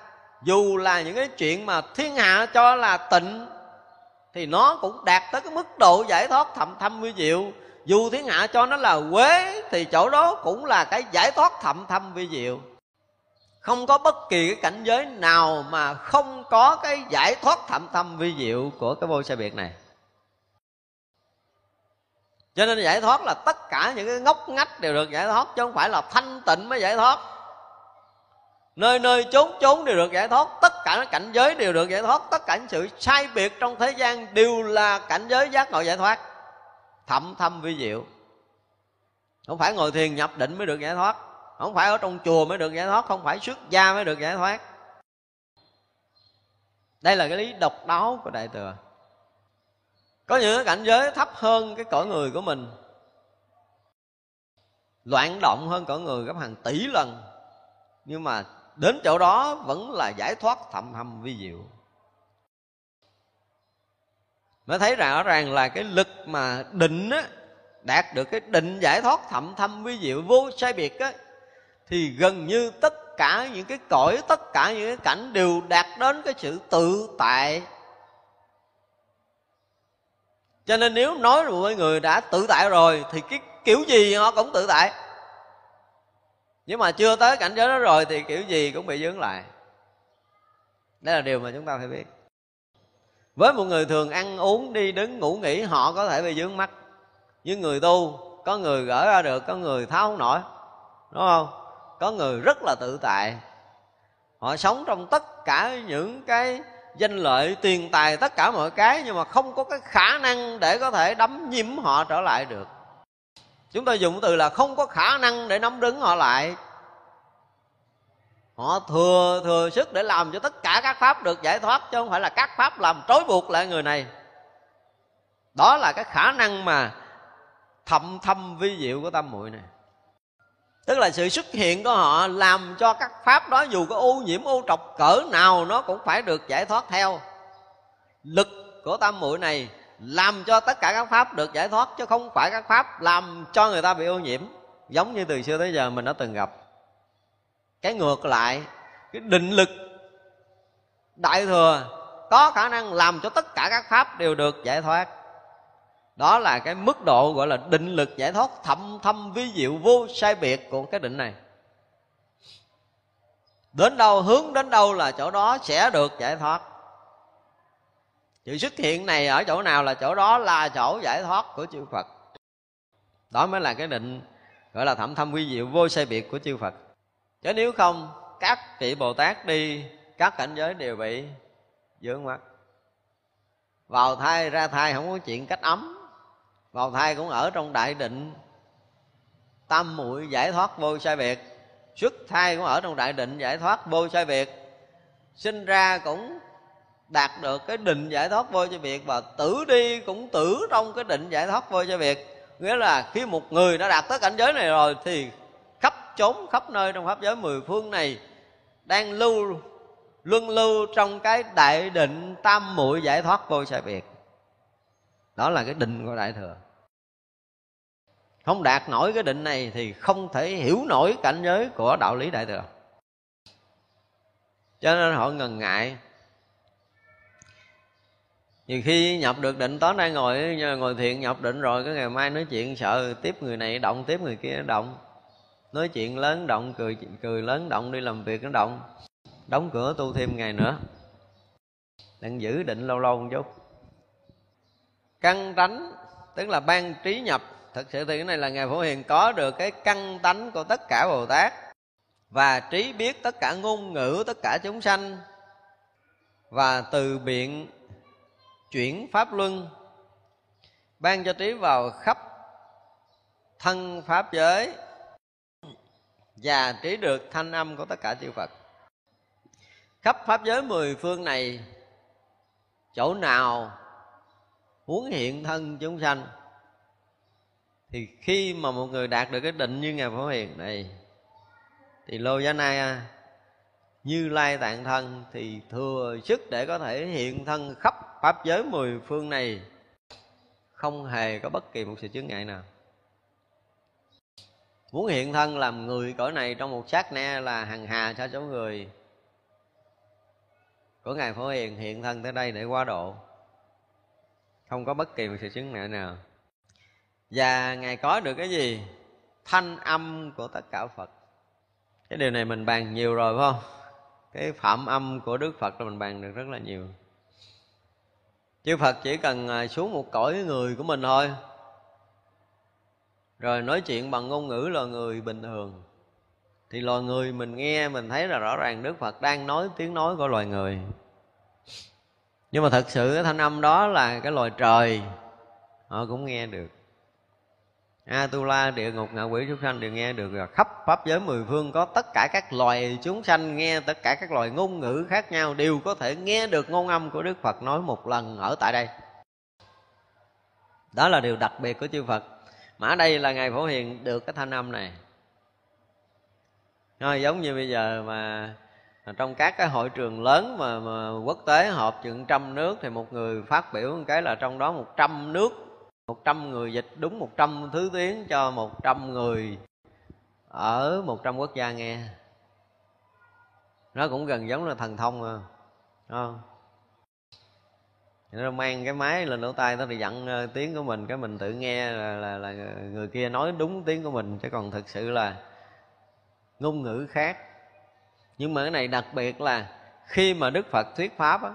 Speaker 2: dù là những cái chuyện mà thiên hạ cho là tịnh, thì nó cũng đạt tới cái mức độ giải thoát thậm thâm vi diệu. Dù thiên hạ cho nó là quế, thì chỗ đó cũng là cái giải thoát thậm thâm vi diệu không có bất kỳ cái cảnh giới nào mà không có cái giải thoát thậm thâm vi diệu của cái vô sai biệt này. Cho nên giải thoát là tất cả những cái ngóc ngách đều được giải thoát, chứ không phải là thanh tịnh mới giải thoát. Nơi nơi chốn chốn đều được giải thoát, tất cả các cảnh giới đều được giải thoát, tất cả những sự sai biệt trong thế gian đều là cảnh giới giác ngộ giải thoát. Thậm thâm vi diệu. Không phải ngồi thiền nhập định mới được giải thoát không phải ở trong chùa mới được giải thoát, không phải xuất gia mới được giải thoát. Đây là cái lý độc đáo của đại thừa. Có những cái cảnh giới thấp hơn cái cõi người của mình. Loạn động hơn cõi người gấp hàng tỷ lần. Nhưng mà đến chỗ đó vẫn là giải thoát thầm thầm vi diệu. Mới thấy rõ ràng là cái lực mà định á, đạt được cái định giải thoát thậm thâm vi diệu vô sai biệt á thì gần như tất cả những cái cõi, tất cả những cái cảnh đều đạt đến cái sự tự tại. Cho nên nếu nói một người đã tự tại rồi, thì cái kiểu gì họ cũng tự tại. Nhưng mà chưa tới cảnh giới đó rồi, thì kiểu gì cũng bị dướng lại. Đây là điều mà chúng ta phải biết. Với một người thường ăn uống đi đứng ngủ nghỉ, họ có thể bị dướng mắt. Nhưng người tu, có người gỡ ra được, có người tháo không nổi. Đúng không? Có người rất là tự tại. Họ sống trong tất cả những cái danh lợi, tiền tài, tất cả mọi cái, nhưng mà không có cái khả năng để có thể đắm nhiễm họ trở lại được. Chúng ta dùng từ là không có khả năng để nắm đứng họ lại. Họ thừa thừa sức để làm cho tất cả các pháp được giải thoát, chứ không phải là các pháp làm trói buộc lại người này. Đó là cái khả năng mà thậm thâm vi diệu của tâm muội này tức là sự xuất hiện của họ làm cho các pháp đó dù có ô nhiễm, ô trọc, cỡ nào nó cũng phải được giải thoát theo. Lực của tam muội này làm cho tất cả các pháp được giải thoát, chứ không phải các pháp làm cho người ta bị ô nhiễm. Giống như từ xưa tới giờ mình đã từng gặp. Cái ngược lại, cái định lực đại thừa có khả năng làm cho tất cả các pháp đều được giải thoát đó là cái mức độ gọi là định lực giải thoát thâm thâm vi diệu vô sai biệt của cái định này. Đến đâu hướng đến đâu là chỗ đó sẽ được giải thoát. Sự xuất hiện này ở chỗ nào là chỗ đó là chỗ giải thoát của chư phật. Đó mới là cái định gọi là thẩm thâm vi diệu vô sai biệt của chư phật. Chứ nếu không, các vị bồ tát đi, các cảnh giới đều bị vướng mắt vào thai, ra thai, không có chuyện cách ấm vào thai cũng ở trong đại định. Tam muội giải thoát vô sai biệt. Xuất thai cũng ở trong đại định giải thoát vô sai biệt. Sinh ra cũng đạt được cái định giải thoát vô sai biệt và tử đi cũng tử trong cái định giải thoát vô sai biệt. Nghĩa là khi một người đã đạt tới cảnh giới này rồi thì khắp chốn, khắp nơi trong pháp giới mười phương này đang lưu, luân lưu trong cái đại định tam muội giải thoát vô sai biệt đó là cái định của đại thừa. Không đạt nổi cái định này thì không thể hiểu nổi cảnh giới của đạo lý đại thừa. Cho nên họ ngần ngại. Nhiều khi nhập được định, tối nay ngồi ngồi thiện nhập định rồi, cái ngày mai nói chuyện, sợ tiếp người này động, tiếp người kia động. Nói chuyện lớn động, cười cười lớn động, đi làm việc nó động. Đóng cửa tu thêm ngày nữa. Đang giữ định lâu lâu một chút căn tránh tức là ban trí nhập. Thực sự thì cái này là ngài phổ hiền có được cái căn tánh của tất cả bồ tát và trí biết tất cả ngôn ngữ, tất cả chúng sanh và từ biện chuyển pháp luân, ban cho trí vào khắp thân pháp giới và trí được thanh âm của tất cả chư Phật. Khắp pháp giới mười phương này, chỗ nào muốn hiện thân chúng sanh, thì khi mà một người đạt được cái định như ngài phổ hiền này, thì lô giá na à, như lai tạng thân thì thừa sức để có thể hiện thân khắp pháp giới mười phương này, không hề có bất kỳ một sự chướng ngại nào. Muốn hiện thân làm người cõi này trong một sát na là hằng hà sa số người của ngài phổ hiền hiện thân tới đây để qua độ không có bất kỳ một sự chứng ngại nào. Và ngài có được cái gì? Thanh âm của tất cả phật. Cái điều này mình bàn nhiều rồi, phải không? Cái phạm âm của đức phật là mình bàn được rất là nhiều. Chư phật chỉ cần à, xuống một cõi người của mình thôi. Rồi nói chuyện bằng ngôn ngữ là người bình thường. Thì loài người mình nghe, mình thấy là rõ ràng đức phật đang nói, tiếng nói của loài người nhưng mà thật sự cái thanh âm đó là cái loài trời. Họ cũng nghe được. A tu la địa ngục ngạ quỷ chúng sanh đều nghe được rồi khắp pháp giới mười phương có tất cả các loài chúng sanh nghe tất cả các loài ngôn ngữ khác nhau đều có thể nghe được ngôn âm của đức phật nói một lần ở tại đây. Đó là điều đặc biệt của chư phật. Mà ở đây là ngài phổ hiền được cái thanh âm này. Rồi, giống như bây giờ mà trong các cái hội trường lớn mà, mà quốc tế họp chừng trăm nước thì một người phát biểu một cái là trong đó một trăm nước một trăm người dịch đúng một trăm thứ tiếng cho một trăm người ở một trăm quốc gia nghe. Nó cũng gần giống là thần thông à không? Nó mang cái máy lên lỗ tai nó thì dặn ờ, tiếng của mình cái mình tự nghe là, là, là người kia nói đúng tiếng của mình chứ còn thực sự là ngôn ngữ khác nhưng mà cái này đặc biệt là khi mà đức phật thuyết pháp á,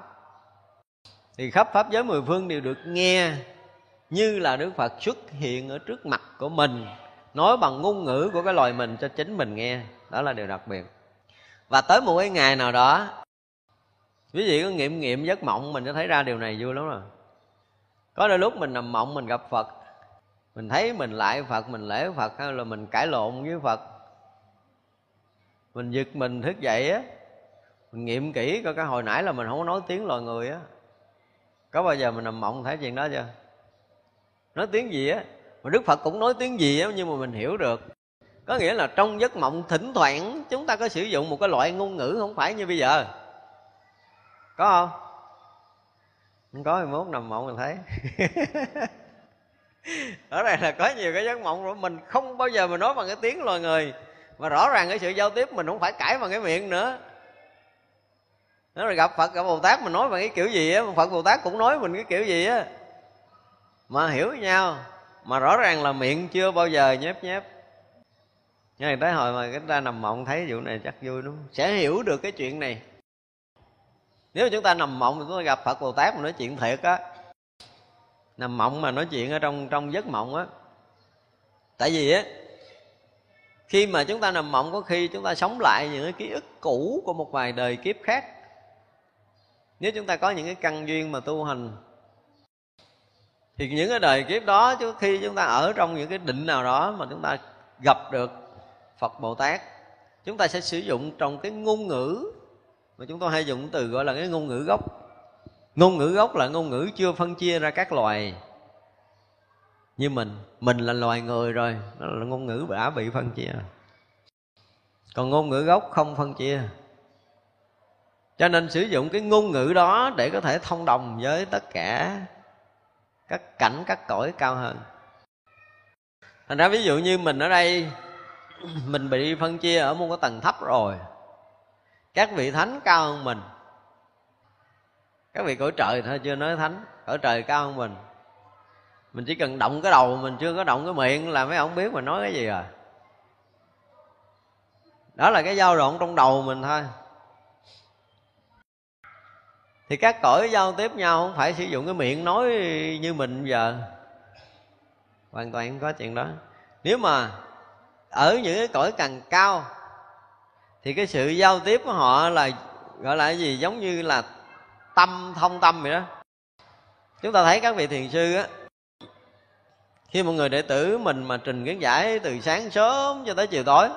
Speaker 2: thì khắp pháp giới mười phương đều được nghe như là đức phật xuất hiện ở trước mặt của mình, nói bằng ngôn ngữ của cái loài mình cho chính mình nghe. Đó là điều đặc biệt. Và tới một cái ngày nào đó, quý vị có nghiệm nghiệm giấc mộng, mình sẽ thấy ra điều này vui lắm rồi. Có đôi lúc mình nằm mộng, mình gặp phật, mình thấy mình lại phật, mình lễ phật, hay là mình cãi lộn với phật mình giật mình thức dậy á. Mình nghiệm kỹ coi cái hồi nãy là mình không có nói tiếng loài người á. Có bao giờ mình nằm mộng thấy chuyện đó chưa? Nói tiếng gì á? Mà đức phật cũng nói tiếng gì á, nhưng mà mình hiểu được. Có nghĩa là trong giấc mộng thỉnh thoảng, chúng ta có sử dụng một cái loại ngôn ngữ không phải như bây giờ. Có không? Không có thì mốt nằm mộng mình thấy. <laughs> Ở đây là có nhiều cái giấc mộng của mình không bao giờ mà nói bằng cái tiếng loài người mà rõ ràng cái sự giao tiếp mình không phải cãi bằng cái miệng nữa. Nó rồi gặp phật, gặp bồ tát mình nói bằng cái kiểu gì á, phật bồ tát cũng nói mình cái kiểu gì á. Mà hiểu nhau, mà rõ ràng là miệng chưa bao giờ nhép nhép. Nhưng tới hồi mà cái ta nằm mộng thấy vụ này chắc vui đúng không? sẽ hiểu được cái chuyện này. Nếu chúng ta nằm mộng thì chúng ta gặp phật bồ tát mà nói chuyện thiệt á. Nằm mộng mà nói chuyện ở trong trong giấc mộng á. Tại vì á khi mà chúng ta nằm mộng có khi chúng ta sống lại những cái ký ức cũ của một vài đời kiếp khác. Nếu chúng ta có những cái căn duyên mà tu hành, thì những cái đời kiếp đó chứ khi chúng ta ở trong những cái định nào đó mà chúng ta gặp được phật bồ tát, chúng ta sẽ sử dụng trong cái ngôn ngữ mà chúng tôi hay dùng từ gọi là cái ngôn ngữ gốc. Ngôn ngữ gốc là ngôn ngữ chưa phân chia ra các loài như mình mình là loài người rồi đó là ngôn ngữ đã bị phân chia. Còn ngôn ngữ gốc không phân chia. Cho nên sử dụng cái ngôn ngữ đó để có thể thông đồng với tất cả các cảnh, các cõi cao hơn. Thành ra ví dụ như mình ở đây, <clears throat> mình bị phân chia ở một cái tầng thấp rồi. Các vị thánh cao hơn mình. Các vị cõi trời, thôi chưa nói thánh, cõi trời cao hơn mình mình chỉ cần động cái đầu mình, chưa có động cái miệng là mấy ông biết mình nói cái gì rồi đó là cái dao động trong đầu mình thôi. Thì các cõi giao tiếp nhau không phải sử dụng cái miệng nói như mình giờ. Hoàn toàn không có chuyện đó. Nếu mà ở những cái cõi càng cao, thì cái sự giao tiếp của họ là, gọi là cái gì? Giống như là tâm, thông tâm vậy đó. Chúng ta thấy các vị thiền sư á khi một người đệ tử mình mà trình kiến giải từ sáng sớm cho tới chiều tối,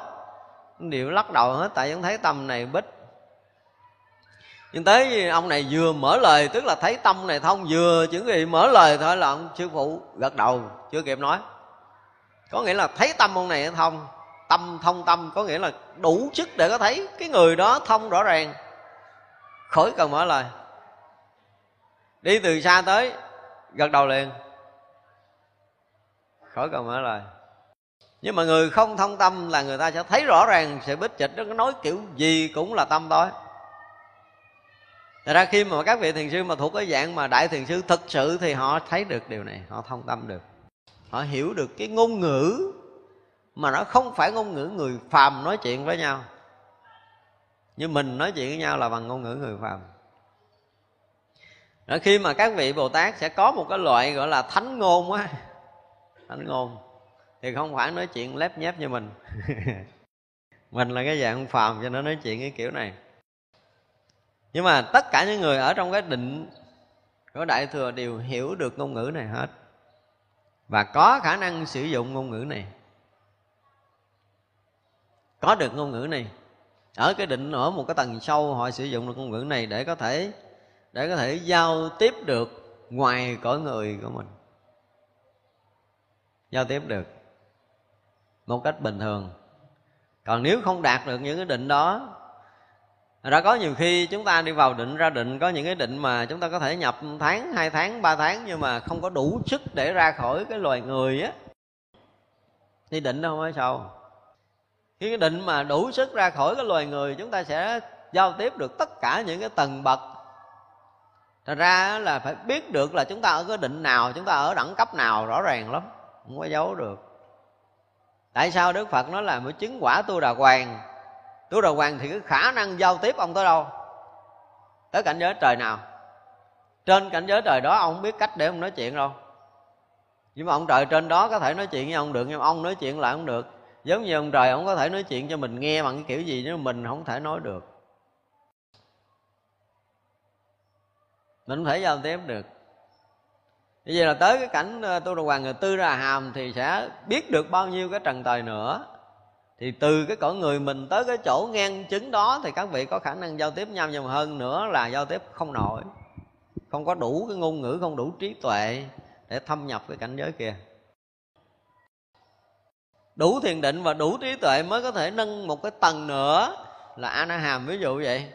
Speaker 2: đều lắc đầu hết, tại vẫn thấy tâm này bích. Nhưng tới ông này vừa mở lời, tức là thấy tâm này thông, vừa chuẩn bị mở lời, thôi là ông sư phụ gật đầu, chưa kịp nói. Có nghĩa là thấy tâm ông này thông, tâm thông tâm, có nghĩa là đủ sức để có thấy cái người đó thông rõ ràng. Khỏi cần mở lời. Đi từ xa tới, gật đầu liền khỏi cần mở lời nhưng mà người không thông tâm là người ta sẽ thấy rõ ràng sự bích trịch nó nói kiểu gì cũng là tâm thôi Thật ra khi mà các vị thiền sư mà thuộc cái dạng mà đại thiền sư thực sự thì họ thấy được điều này, họ thông tâm được. Họ hiểu được cái ngôn ngữ mà nó không phải ngôn ngữ người phàm nói chuyện với nhau. Như mình nói chuyện với nhau là bằng ngôn ngữ người phàm. Đó, khi mà các vị Bồ Tát sẽ có một cái loại gọi là thánh ngôn á Thánh ngôn. Thì không phải nói chuyện lép nhép như mình. <laughs> Mình là cái dạng phàm cho nó nói chuyện cái kiểu này. Nhưng mà tất cả những người ở trong cái định của đại thừa đều hiểu được ngôn ngữ này hết. Và có khả năng sử dụng ngôn ngữ này. Có được ngôn ngữ này. Ở cái định, ở một cái tầng sâu, họ sử dụng được ngôn ngữ này để có thể, để có thể giao tiếp được ngoài cõi người của mình giao tiếp được một cách bình thường. Còn nếu không đạt được những cái định đó đã có nhiều khi chúng ta đi vào định ra định, có những cái định mà chúng ta có thể nhập tháng, hai tháng, ba tháng nhưng mà không có đủ sức để ra khỏi cái loài người á, thì định đâu phải sao? khi cái định mà đủ sức ra khỏi cái loài người, chúng ta sẽ giao tiếp được tất cả những cái tầng bậc. Thật ra là phải biết được là chúng ta ở cái định nào, Chúng ta ở đẳng cấp nào rõ ràng lắm. Không có giấu được. Tại sao Đức Phật nói là mới chứng quả tu đà hoàng tu đà hoàng thì cái khả năng giao tiếp ông tới đâu? Tới cảnh giới trời nào? Trên cảnh giới trời đó ông không biết cách để ông nói chuyện đâu. Nhưng mà ông trời trên đó có thể nói chuyện với ông được, nhưng mà ông nói chuyện lại không được. Giống như ông trời ông có thể nói chuyện cho mình nghe bằng cái kiểu gì nhưng mình không thể nói được. Mình không thể giao tiếp được bây giờ là tới cái cảnh ờ, tu đà hoàng người tư ra hàm thì sẽ biết được bao nhiêu cái trần tài nữa. Thì từ cái cõi người mình tới cái chỗ ngang chứng đó thì các vị có khả năng giao tiếp nhau. Nhiều hơn nữa là giao tiếp không nổi. Không có đủ cái ngôn ngữ, không đủ trí tuệ để thâm nhập cái cảnh giới kia. Đủ thiền định và đủ trí tuệ mới có thể nâng một cái tầng nữa là a na hàm ví dụ vậy.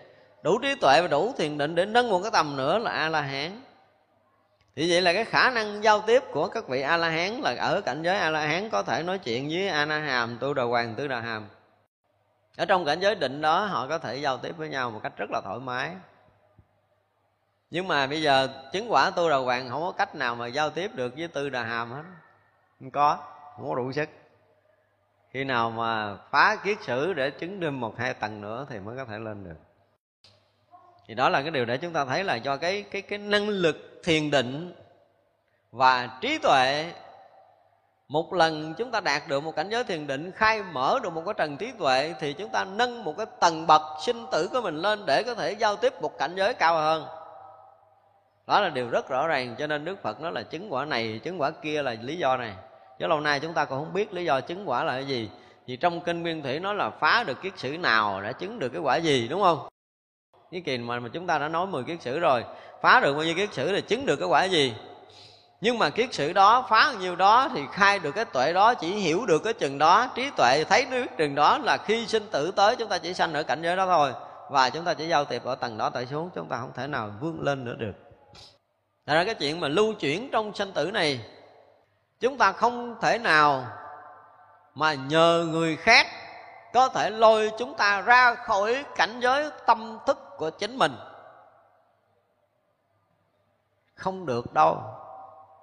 Speaker 2: Đủ trí tuệ và đủ thiền định để nâng một cái tầm nữa là a la hán thì vậy là cái khả năng giao tiếp của các vị a la hán là ở cảnh giới a la hán có thể nói chuyện với a na hàm tu đà hoàng tư đà hàm ở trong cảnh giới định đó, họ có thể giao tiếp với nhau một cách rất là thoải mái. Nhưng mà bây giờ chứng quả tu đà hoàng không có cách nào mà giao tiếp được với tư đà hàm hết. Không có không có đủ sức. Khi nào mà phá kiết sử để chứng thêm một hai tầng nữa thì mới có thể lên được. Thì đó là cái điều để chúng ta thấy là do cái cái cái năng lực thiền định và trí tuệ một lần chúng ta đạt được một cảnh giới thiền định khai mở được một cái trần trí tuệ thì chúng ta nâng một cái tầng bậc sinh tử của mình lên để có thể giao tiếp một cảnh giới cao hơn. Đó là điều rất rõ ràng cho nên đức phật nói là chứng quả này chứng quả kia là lý do này. Chứ lâu nay chúng ta còn không biết lý do chứng quả là cái gì. Vì trong kinh nguyên thủy nói là phá được kiết sử nào đã chứng được cái quả gì đúng không? Cái kỳ mà, mà chúng ta đã nói 10 kiết sử rồi phá được bao nhiêu kiết sử thì chứng được cái quả gì. Nhưng mà kiết sử đó, phá bao nhiêu đó thì khai được cái tuệ đó, chỉ hiểu được cái chừng đó, trí tuệ, thấy biết chừng đó là khi sinh tử tới chúng ta chỉ sanh ở cảnh giới đó thôi. Và chúng ta chỉ giao tiếp ở tầng đó tại xuống chúng ta không thể nào vươn lên nữa được. Thật ra cái chuyện mà lưu chuyển trong sanh tử này, Chúng ta không thể nào mà nhờ người khác có thể lôi chúng ta ra khỏi cảnh giới tâm thức của chính mình không được đâu.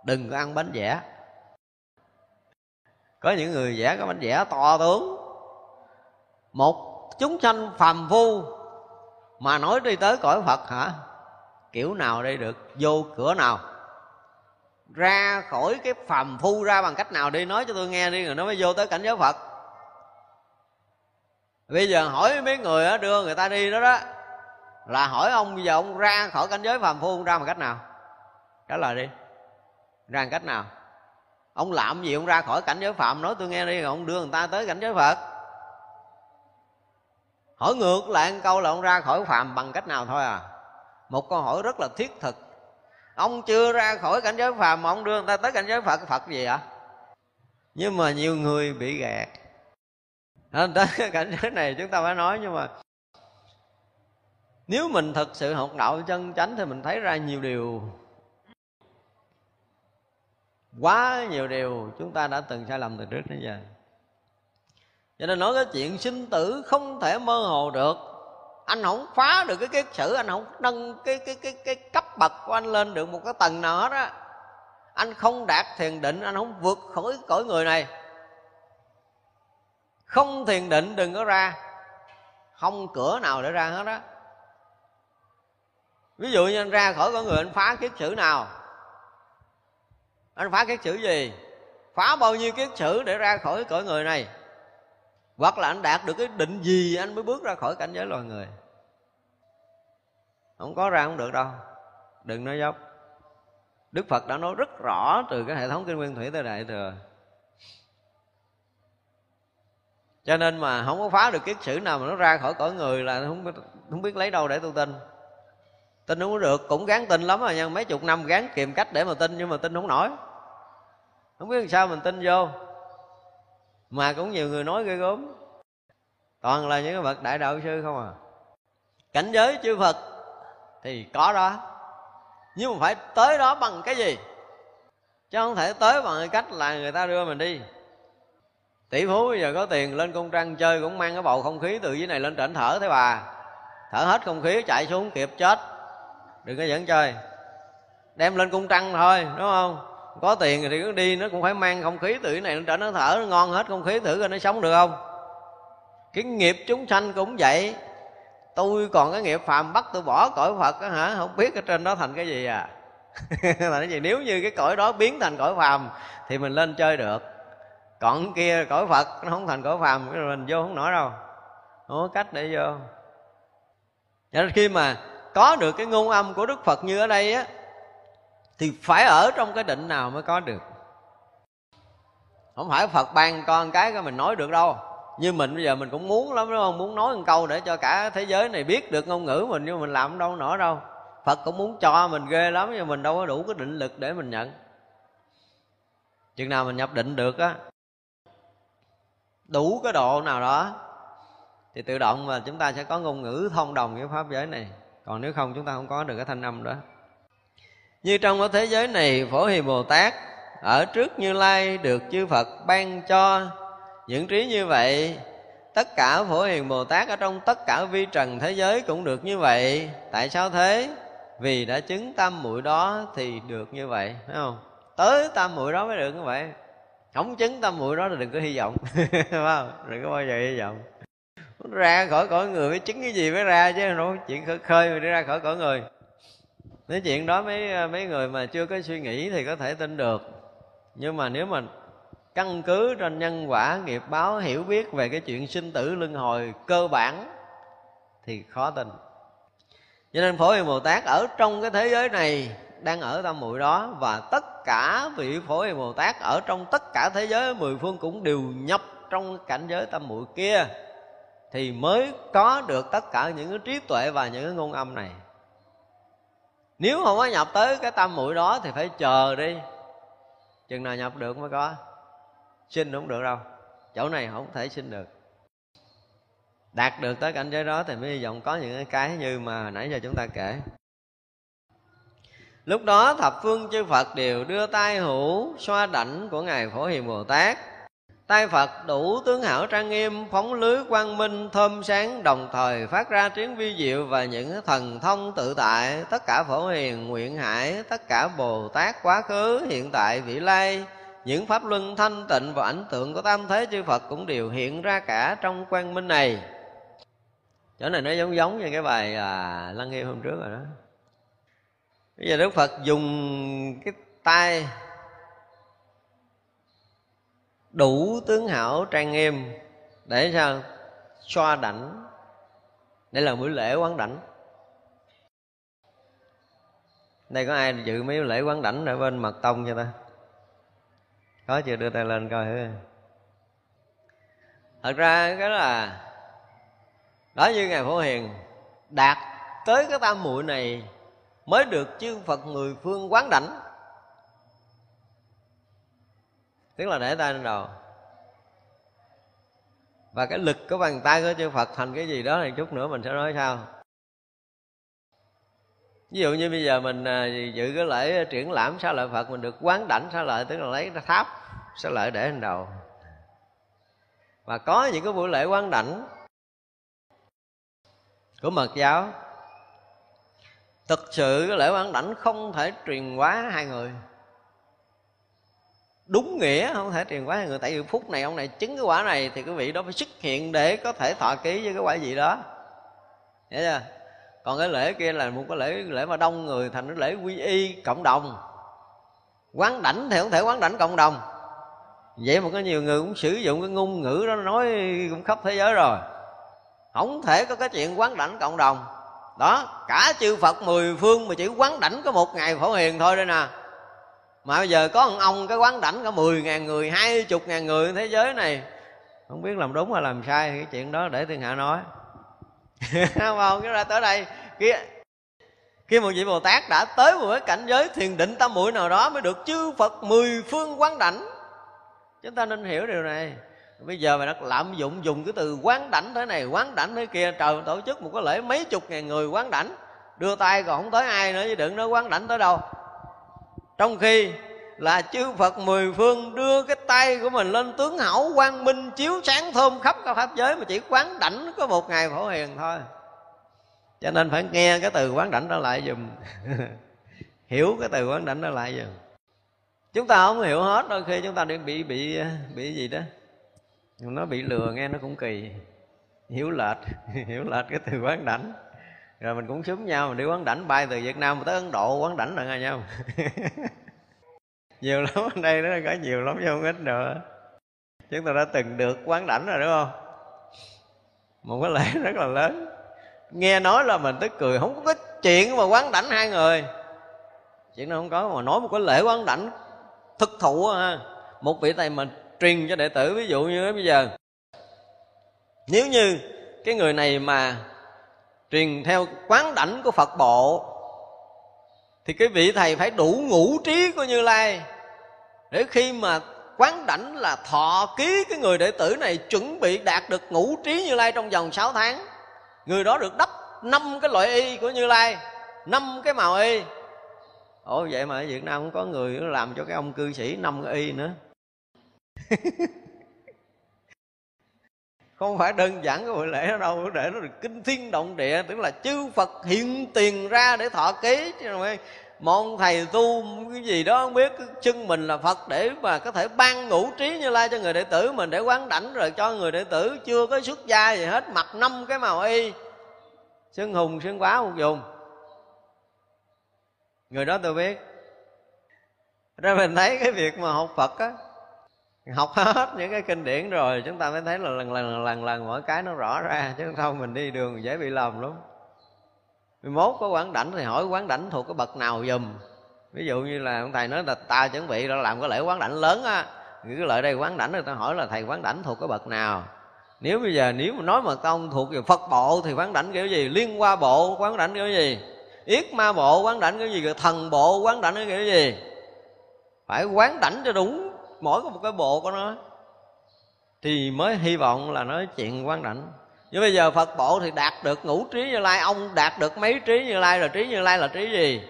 Speaker 2: Đừng có ăn bánh vẽ. Có những người vẽ cái bánh vẽ to tướng. Một chúng sanh phàm phu mà nói đi tới cõi phật hả? Kiểu nào đây được? Vô cửa nào? Ra khỏi cái phàm phu ra bằng cách nào đi? Nói cho tôi nghe đi, rồi nó mới vô tới cảnh giới phật. Bây giờ hỏi mấy người đưa người ta đi đó đó. Là hỏi ông, bây giờ ông ra khỏi cảnh giới phàm phu ông ra bằng cách nào? Trả lời đi. Ra cách nào? Ông làm gì ông ra khỏi cảnh giới phạm? Nói tôi nghe đi, ông đưa người ta tới cảnh giới phật. Hỏi ngược lại một câu là ông ra khỏi phạm bằng cách nào thôi à? Một câu hỏi rất là thiết thực. Ông chưa ra khỏi cảnh giới phàm mà ông đưa người ta tới cảnh giới phật phật gì ạ? Nhưng mà nhiều người bị gạt. Tới cảnh giới này chúng ta phải nói, nhưng mà nếu mình thật sự học đạo chân chánh thì mình thấy ra nhiều điều quá nhiều điều chúng ta đã từng sai lầm từ trước đến giờ. Cho nên nói cái chuyện sinh tử không thể mơ hồ được. Anh không phá được cái kiết sử, anh không nâng cái cái cái cái cấp bậc của anh lên được một cái tầng nào hết á. Anh không đạt thiền định, anh không vượt khỏi cõi người này. Không thiền định đừng có ra. Không cửa nào để ra hết á. Ví dụ như anh ra khỏi cõi người anh phá kiết sử nào anh phá kiết sử gì? Phá bao nhiêu kiết sử để ra khỏi cõi người này? Hoặc là anh đạt được cái định gì, anh mới bước ra khỏi cảnh giới loài người? Không có ra không được đâu. Đừng nói dốc. Đức phật đã nói rất rõ từ cái hệ thống kinh nguyên thủy tới đại thừa. Cho nên mà không có phá được kiết sử nào mà nó ra khỏi cõi người là không không biết lấy đâu để tu tin tin không được, cũng gán tin lắm rồi nha, mấy chục năm gán kiềm cách để mà tin nhưng mà tin không nổi. Không biết làm sao mình tin vô. Mà cũng nhiều người nói ghê gớm. Toàn là những cái bậc đại đạo sư không à. Cảnh giới chư phật thì có đó. Nhưng mà phải tới đó bằng cái gì? Chứ không thể tới bằng cái cách là người ta đưa mình đi. Tỷ phú bây giờ có tiền lên công trăng chơi cũng mang cái bầu không khí từ dưới này lên trển thở thế bà. Thở hết không khí, chạy xuống, kịp chết đừng có dẫn chơi. Đem lên cung trăng thôi, đúng không? Có tiền thì cứ đi, nó cũng phải mang không khí từ cái này nó trở nó thở, nó ngon hết không khí thử coi nó sống được không? Cái nghiệp chúng sanh cũng vậy. Tôi còn cái nghiệp phàm bắt tôi bỏ cõi phật á hả? Không biết ở trên đó thành cái gì à? <laughs> Là cái gì? Nếu như cái cõi đó biến thành cõi phàm thì mình lên chơi được. Còn kia cõi phật, nó không thành cõi phàm mình vô không nổi đâu. Không có cách để vô? Cho nên khi mà có được cái ngôn âm của đức phật như ở đây á, thì phải ở trong cái định nào mới có được. Không phải phật ban con cái cái mình nói được đâu. Như mình bây giờ mình cũng muốn lắm, đúng không? Muốn nói một câu để cho cả thế giới này biết được ngôn ngữ mình, nhưng mình làm đâu nổi đâu. Phật cũng muốn cho mình ghê lắm, nhưng mình đâu có đủ cái định lực để mình nhận. Chừng nào mình nhập định được á, đủ cái độ nào đó, thì tự động mà chúng ta sẽ có ngôn ngữ thông đồng với pháp giới này còn nếu không, chúng ta không có được cái thanh âm đó. Như trong cái thế giới này, phổ hiền bồ tát ở trước như lai được chư phật ban cho. Những trí như vậy, tất cả phổ hiền bồ tát ở trong tất cả vi trần thế giới cũng được như vậy. Tại sao thế? Vì đã chứng tam muội đó thì được như vậy, phải không? Tới tam muội đó mới được như vậy. Không chứng tam muội đó là đừng có hy vọng, <laughs> phải không? Đừng có bao giờ hy vọng ra khỏi cõi người mới chứng cái gì mới ra chứ, đâu chuyện khơi khơi mà đi ra khỏi cõi người. Nếu chuyện đó mấy mấy người mà chưa có suy nghĩ thì có thể tin được. Nhưng mà nếu mà căn cứ trên nhân quả, nghiệp báo, hiểu biết về cái chuyện sinh tử luân hồi cơ bản thì khó tin. Cho nên phổ hiền bồ tát ở trong cái thế giới này đang ở tam muội đó và tất cả vị phổ hiền bồ tát ở trong tất cả thế giới mười phương cũng đều nhập trong cảnh giới tam muội kia thì mới có được tất cả những cái trí tuệ và những cái ngôn âm này. Nếu không có nhập tới cái tâm mũi đó thì phải chờ đi. Chừng nào nhập được mới có. Xin không được đâu. Chỗ này không thể xin được. Đạt được tới cảnh giới đó thì mới hy vọng có những cái như mà nãy giờ chúng ta kể. Lúc đó thập phương chư phật đều đưa tay hữu xoa đảnh của ngài phổ hiền bồ tát tay phật đủ tướng hảo trang nghiêm phóng lưới quang minh thơm sáng đồng thời phát ra tiếng vi diệu và những thần thông tự tại. Tất cả phổ hiền nguyện hải tất cả bồ tát quá khứ hiện tại vị lai. Những pháp luân thanh tịnh và ảnh tượng của tam thế chư phật cũng đều hiện ra cả trong quang minh này. Chỗ này nó giống giống như cái bài à, lăng nghiêm hôm trước rồi đó. Bây giờ đức phật dùng cái tay đủ tướng hảo trang nghiêm để sao xoa đảnh đây là buổi lễ quán đảnh. Đây có ai dự mấy lễ quán đảnh ở bên mật tông cho ta? Có chưa? Đưa tay lên coi thử. Thật ra cái là, đó như ngài phổ hiền, đạt tới cái tam muội này mới được chư phật người phương quán đảnh. Tức là để tay lên đầu. Và cái lực của bàn tay của chư Phật thành cái gì đó thì chút nữa mình sẽ nói sao ví dụ như bây giờ mình à, dự cái lễ triển lãm sa lợi Phật, mình được quán đảnh sa lợi, tức là lấy tháp sa lợi để lên đầu. Và có những cái buổi lễ quán đảnh của mật giáo. Thực sự cái lễ quán đảnh không thể truyền quá hai người đúng nghĩa, không thể truyền hóa người. Tại vì phút này ông này chứng cái quả này thì cái vị đó phải xuất hiện để có thể thọ ký với cái quả gì đó. Hiểu chưa? Còn cái lễ kia là một cái lễ lễ mà đông người thành cái lễ quy y cộng đồng. Quán đảnh thì không thể quán đảnh cộng đồng. Vậy mà có nhiều người cũng sử dụng cái ngôn ngữ đó nói cũng khắp thế giới rồi. Không thể có cái chuyện quán đảnh cộng đồng. Đó, cả chư phật mười phương mà chỉ quán đảnh có một ngày phổ hiền thôi đây nè mà bây giờ có một ông, cái quán đảnh cả mười ngàn người, hai chục ngàn người thế giới này. Không biết làm đúng hay làm sai cái chuyện đó để thiên hạ nói. <laughs> Không cái ra tới đây kia khi một vị bồ tát đã tới một cái cảnh giới thiền định tam muội nào đó mới được chư phật mười phương quán đảnh. Chúng ta nên hiểu điều này. Bây giờ mà đã lạm dụng dùng cái từ quán đảnh thế này, quán đảnh thế kia, trời tổ chức một cái lễ mấy chục ngàn người quán đảnh. Đưa tay còn không tới ai nữa chứ đừng nói quán đảnh tới đâu trong khi là chư Phật mười phương đưa cái tay của mình lên tướng hảo quang minh chiếu sáng thơm khắp cả pháp giới mà chỉ quán đảnh có một ngày phổ hiền thôi. Cho nên phải nghe cái từ quán đảnh đó lại dùm <laughs> hiểu cái từ quán đảnh đó lại dùm chúng ta không hiểu hết, đôi khi chúng ta bị bị bị bị gì đó. Nó bị lừa nghe nó cũng kỳ. Hiểu lệch <laughs> hiểu lệch cái từ quán đảnh rồi mình cũng súng nhau, mình đi quán đảnh bay từ việt nam tới ấn độ quán đảnh là nghe nhau. <laughs> Nhiều lắm, ở đây nó có nhiều lắm chứ không ít nữa chúng ta đã từng được quán đảnh rồi, đúng không? Một cái lễ rất là lớn. Nghe nói là mình tức cười, không có chuyện mà quán đảnh hai người. Chuyện nó không có mà nói một cái lễ quán đảnh thực thụ ha. Một vị thầy mình truyền cho đệ tử, ví dụ như bây giờ. Nếu như cái người này mà truyền theo quán đảnh của phật bộ, thì cái vị thầy phải đủ ngũ trí của như lai. Để khi mà quán đảnh là thọ ký cái người đệ tử này chuẩn bị đạt được ngũ trí như lai trong vòng 6 tháng, người đó được đắp năm cái loại y của như lai, năm cái màu y. Ồ, vậy mà ở việt nam cũng có người làm cho cái ông cư sĩ năm cái y nữa. <laughs> không phải đơn giản cái buổi lễ đó đâu để nó được kinh thiên động địa, tức là chư phật hiện tiền ra để thọ ký. Chứ không một thầy tu cái gì đó, không biết chân mình là phật để mà có thể ban ngũ trí như lai cho người đệ tử mình, để quán đảnh rồi cho người đệ tử chưa có xuất gia gì hết, mặc năm cái màu y sưng hùng sưng quá một dùng. Người đó tôi biết. Ra mình thấy cái việc mà học phật á học hết những cái kinh điển rồi chúng ta mới thấy là lần lần lần lần, lần mỗi cái nó rõ ra chứ không mình đi đường dễ bị lầm lắm 11 có quán đảnh thì hỏi quán đảnh thuộc cái bậc nào dùm ví dụ như là ông thầy nói là ta chuẩn bị đã làm cái lễ quán đảnh lớn á cái lại đây quán đảnh người ta hỏi là thầy quán đảnh thuộc cái bậc nào nếu bây giờ nếu mà nói mà công thuộc về phật bộ thì quán đảnh kiểu gì liên hoa bộ quán đảnh kiểu gì yết ma bộ quán đảnh kiểu gì thần bộ quán đảnh kiểu gì phải quán đảnh cho đúng mỗi có một cái bộ của nó, thì mới hy vọng là nói chuyện quan đảnh nhưng bây giờ phật bộ thì đạt được ngũ trí như lai, ông đạt được mấy trí như lai rồi, trí như lai là trí gì?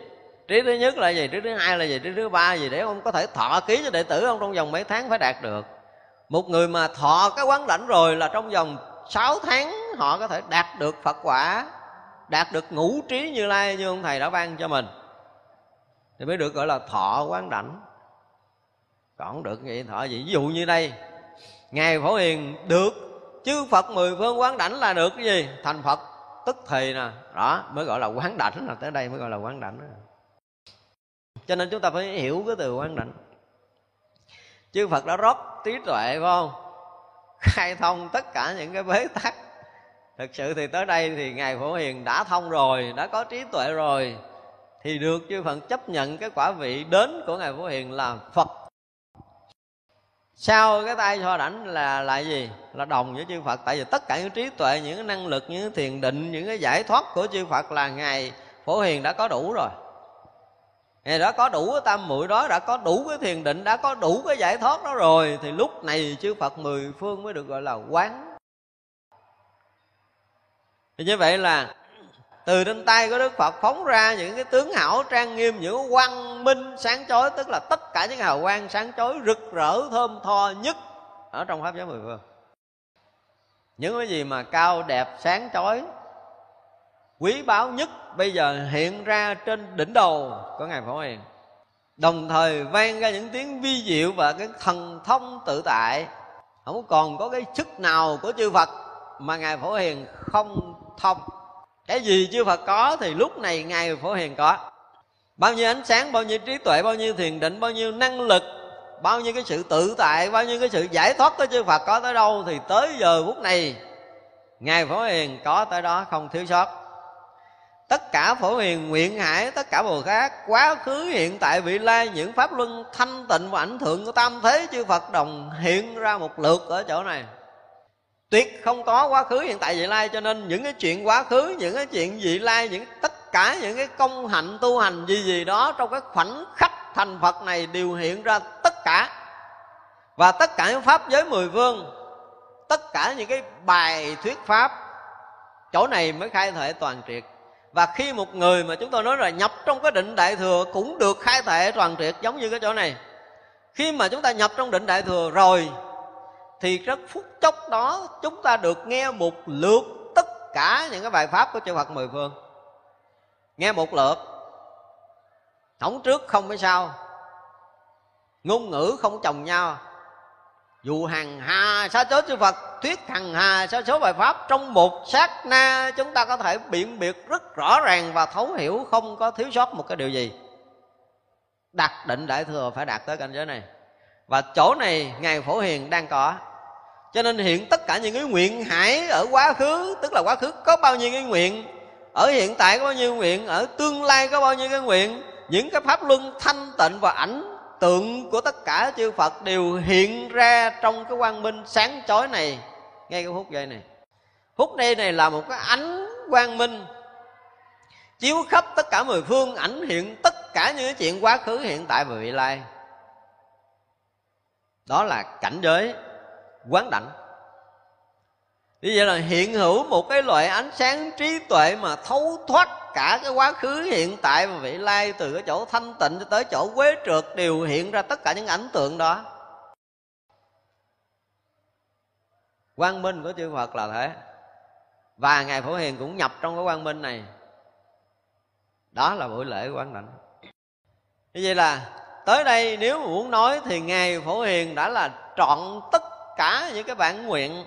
Speaker 2: Trí thứ nhất là gì? Trí thứ hai là gì? Trí thứ ba gì? Để ông có thể thọ ký cho đệ tử ông trong vòng mấy tháng phải đạt được. Một người mà thọ cái quán đảnh rồi là trong vòng 6 tháng họ có thể đạt được phật quả, đạt được ngũ trí như lai như ông thầy đã ban cho mình. Thì mới được gọi là thọ quán đảnh còn được vậy thọ gì? Ví dụ như đây. Ngài phổ hiền, được, chư phật mười phương quán đảnh là được cái gì? Thành phật, tức thì nè. Đó, mới gọi là quán đảnh là tới đây mới gọi là quán đảnh. Cho nên chúng ta phải hiểu cái từ quán đảnh. Chư phật đã rót trí tuệ, phải không? Khai thông tất cả những cái bế tắc. Thực sự thì tới đây thì ngài phổ hiền đã thông rồi, đã có trí tuệ rồi. Thì được chư phật chấp nhận cái quả vị đến của ngài phổ hiền là phật sau cái tay so đảnh là là gì? Là đồng với chư phật. Tại vì tất cả những trí tuệ, những cái năng lực, những cái thiền định, những cái giải thoát của chư phật là ngài phổ hiền đã có đủ rồi. Ngài đã có đủ cái tam muội đó, đã có đủ cái thiền định, đã có đủ cái giải thoát đó rồi. Thì lúc này chư phật mười phương mới được gọi là quán. Thì như vậy là từ trên tay của đức phật phóng ra những cái tướng hảo trang nghiêm, những quang minh sáng chói, tức là tất cả những hào quang sáng chói rực rỡ, thơm tho nhất ở trong pháp giới mười phương. Những cái gì mà cao, đẹp, sáng chói, quý báu nhất bây giờ hiện ra trên đỉnh đầu của ngài phổ hiền. Đồng thời vang ra những tiếng vi diệu và cái thần thông tự tại. Không còn có cái chức nào của chư phật mà ngài phổ hiền không thông cái gì chư phật có thì lúc này ngài phổ hiền có. Bao nhiêu ánh sáng, bao nhiêu trí tuệ, bao nhiêu thiền định, bao nhiêu năng lực, bao nhiêu cái sự tự tại, bao nhiêu cái sự giải thoát của chư phật có tới đâu thì tới giờ phút này, ngài phổ hiền có tới đó không thiếu sót. Tất cả phổ hiền, nguyện hải, tất cả bồ khác quá khứ, hiện tại, vị lai, những pháp luân thanh tịnh và ảnh thượng của tam thế chư phật đồng hiện ra một lượt ở chỗ này tuyệt không có quá khứ hiện tại vị lai, cho nên những cái chuyện quá khứ, những cái chuyện vị lai, những tất cả những cái công hạnh, tu hành gì gì đó trong cái khoảnh khắc thành phật này đều hiện ra tất cả. Và tất cả những pháp giới mười phương tất cả những cái bài thuyết pháp, chỗ này mới khai thể toàn triệt. Và khi một người mà chúng tôi nói là nhập trong cái định đại thừa cũng được khai thể toàn triệt, giống như cái chỗ này. Khi mà chúng ta nhập trong định đại thừa rồi thì rất phút chốc đó chúng ta được nghe một lượt tất cả những cái bài pháp của chư Phật mười phương. Nghe một lượt. Thống trước không phải sao. Ngôn ngữ không chồng nhau. Dù hàng hà sa số chư Phật, thuyết hàng hà sa số bài pháp, trong một sát na chúng ta có thể biện biệt rất rõ ràng và thấu hiểu không có thiếu sót một cái điều gì. Đặt định đại thừa phải đạt tới cảnh giới này. Và chỗ này ngài phổ hiền đang có cho nên hiện tất cả những cái nguyện hải ở quá khứ, tức là quá khứ có bao nhiêu cái nguyện, ở hiện tại có bao nhiêu nguyện, ở tương lai có bao nhiêu cái nguyện, những cái pháp luân thanh tịnh và ảnh tượng của tất cả chư Phật đều hiện ra trong cái quang minh sáng chói này. Ngay cái phút giây này. Phút đây này là một cái ánh quang minh, chiếu khắp tất cả mười phương, ảnh hiện tất cả những cái chuyện quá khứ, hiện tại và vị lai. Đó là cảnh giới quán đảnh như vậy là hiện hữu một cái loại ánh sáng trí tuệ mà thấu thoát cả cái quá khứ hiện tại và vị lai từ cái chỗ thanh tịnh cho tới chỗ quế trượt đều hiện ra tất cả những ảnh tượng đó. Quang minh của chư Phật là thế. Và ngài phổ hiền cũng nhập trong cái quang minh này. Đó là buổi lễ quán đảnh như vậy là tới đây nếu muốn nói thì ngài phổ hiền đã là trọn tất cả những cái bản nguyện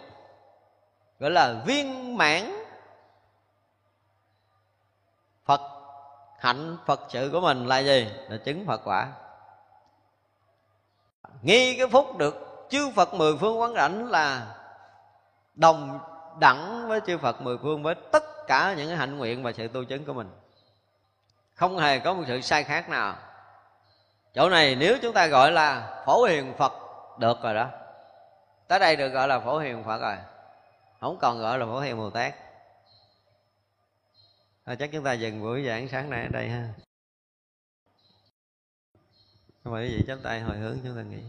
Speaker 2: gọi là viên mãn phật, hạnh phật sự của mình là gì? Là chứng phật quả. Nghi cái phúc được chư phật mười phương quán cảnh là đồng đẳng với chư phật mười phương với tất cả những cái hạnh nguyện và sự tu chứng của mình. Không hề có một sự sai khác nào. Chỗ này nếu chúng ta gọi là phổ hiền phật, được rồi đó tới đây được gọi là phổ hiền phật rồi. Không còn gọi là phổ hiền bồ tát. À, chắc chúng ta dừng buổi giảng sáng nay ở đây ha. Mời quý vị chắp tay hồi hướng chúng ta nghĩ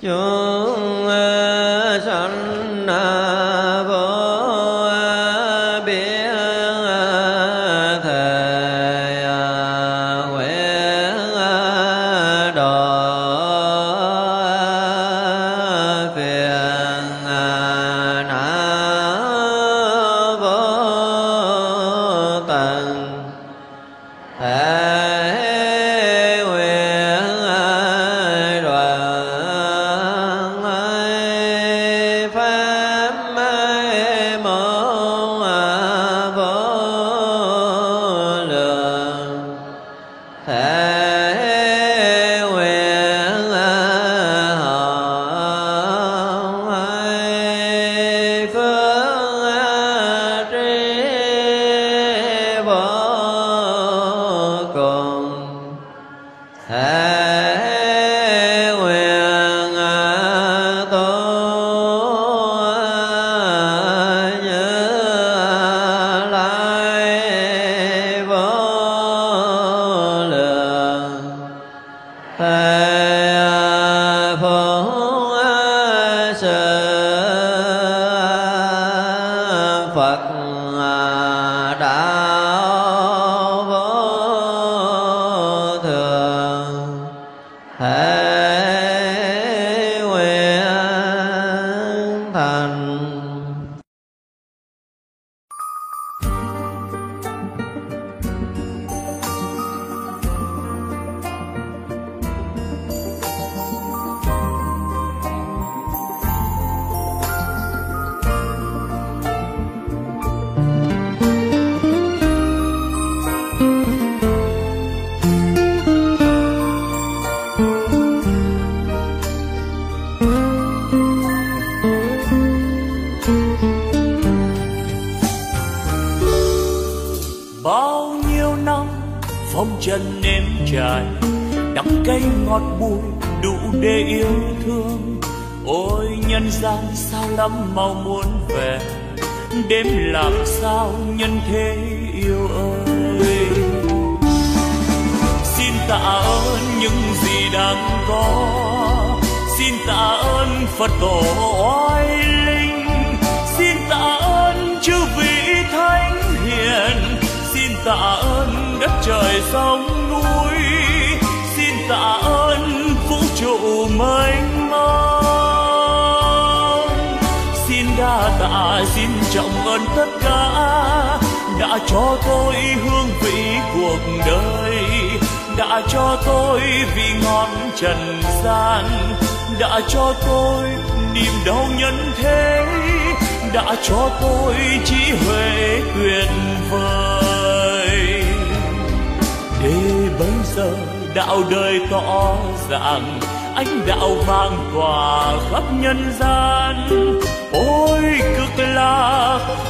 Speaker 2: chúng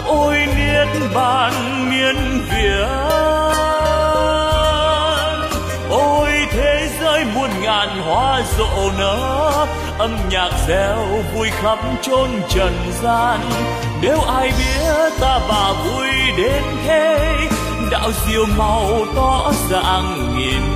Speaker 2: ôi niết bàn
Speaker 1: miên viễn. Ôi thế giới muôn ngàn hoa rộ nở, âm nhạc reo vui khắp chôn trần gian. Nếu ai biết ta bà vui đến thế, đạo diều màu tỏ dạng nghìn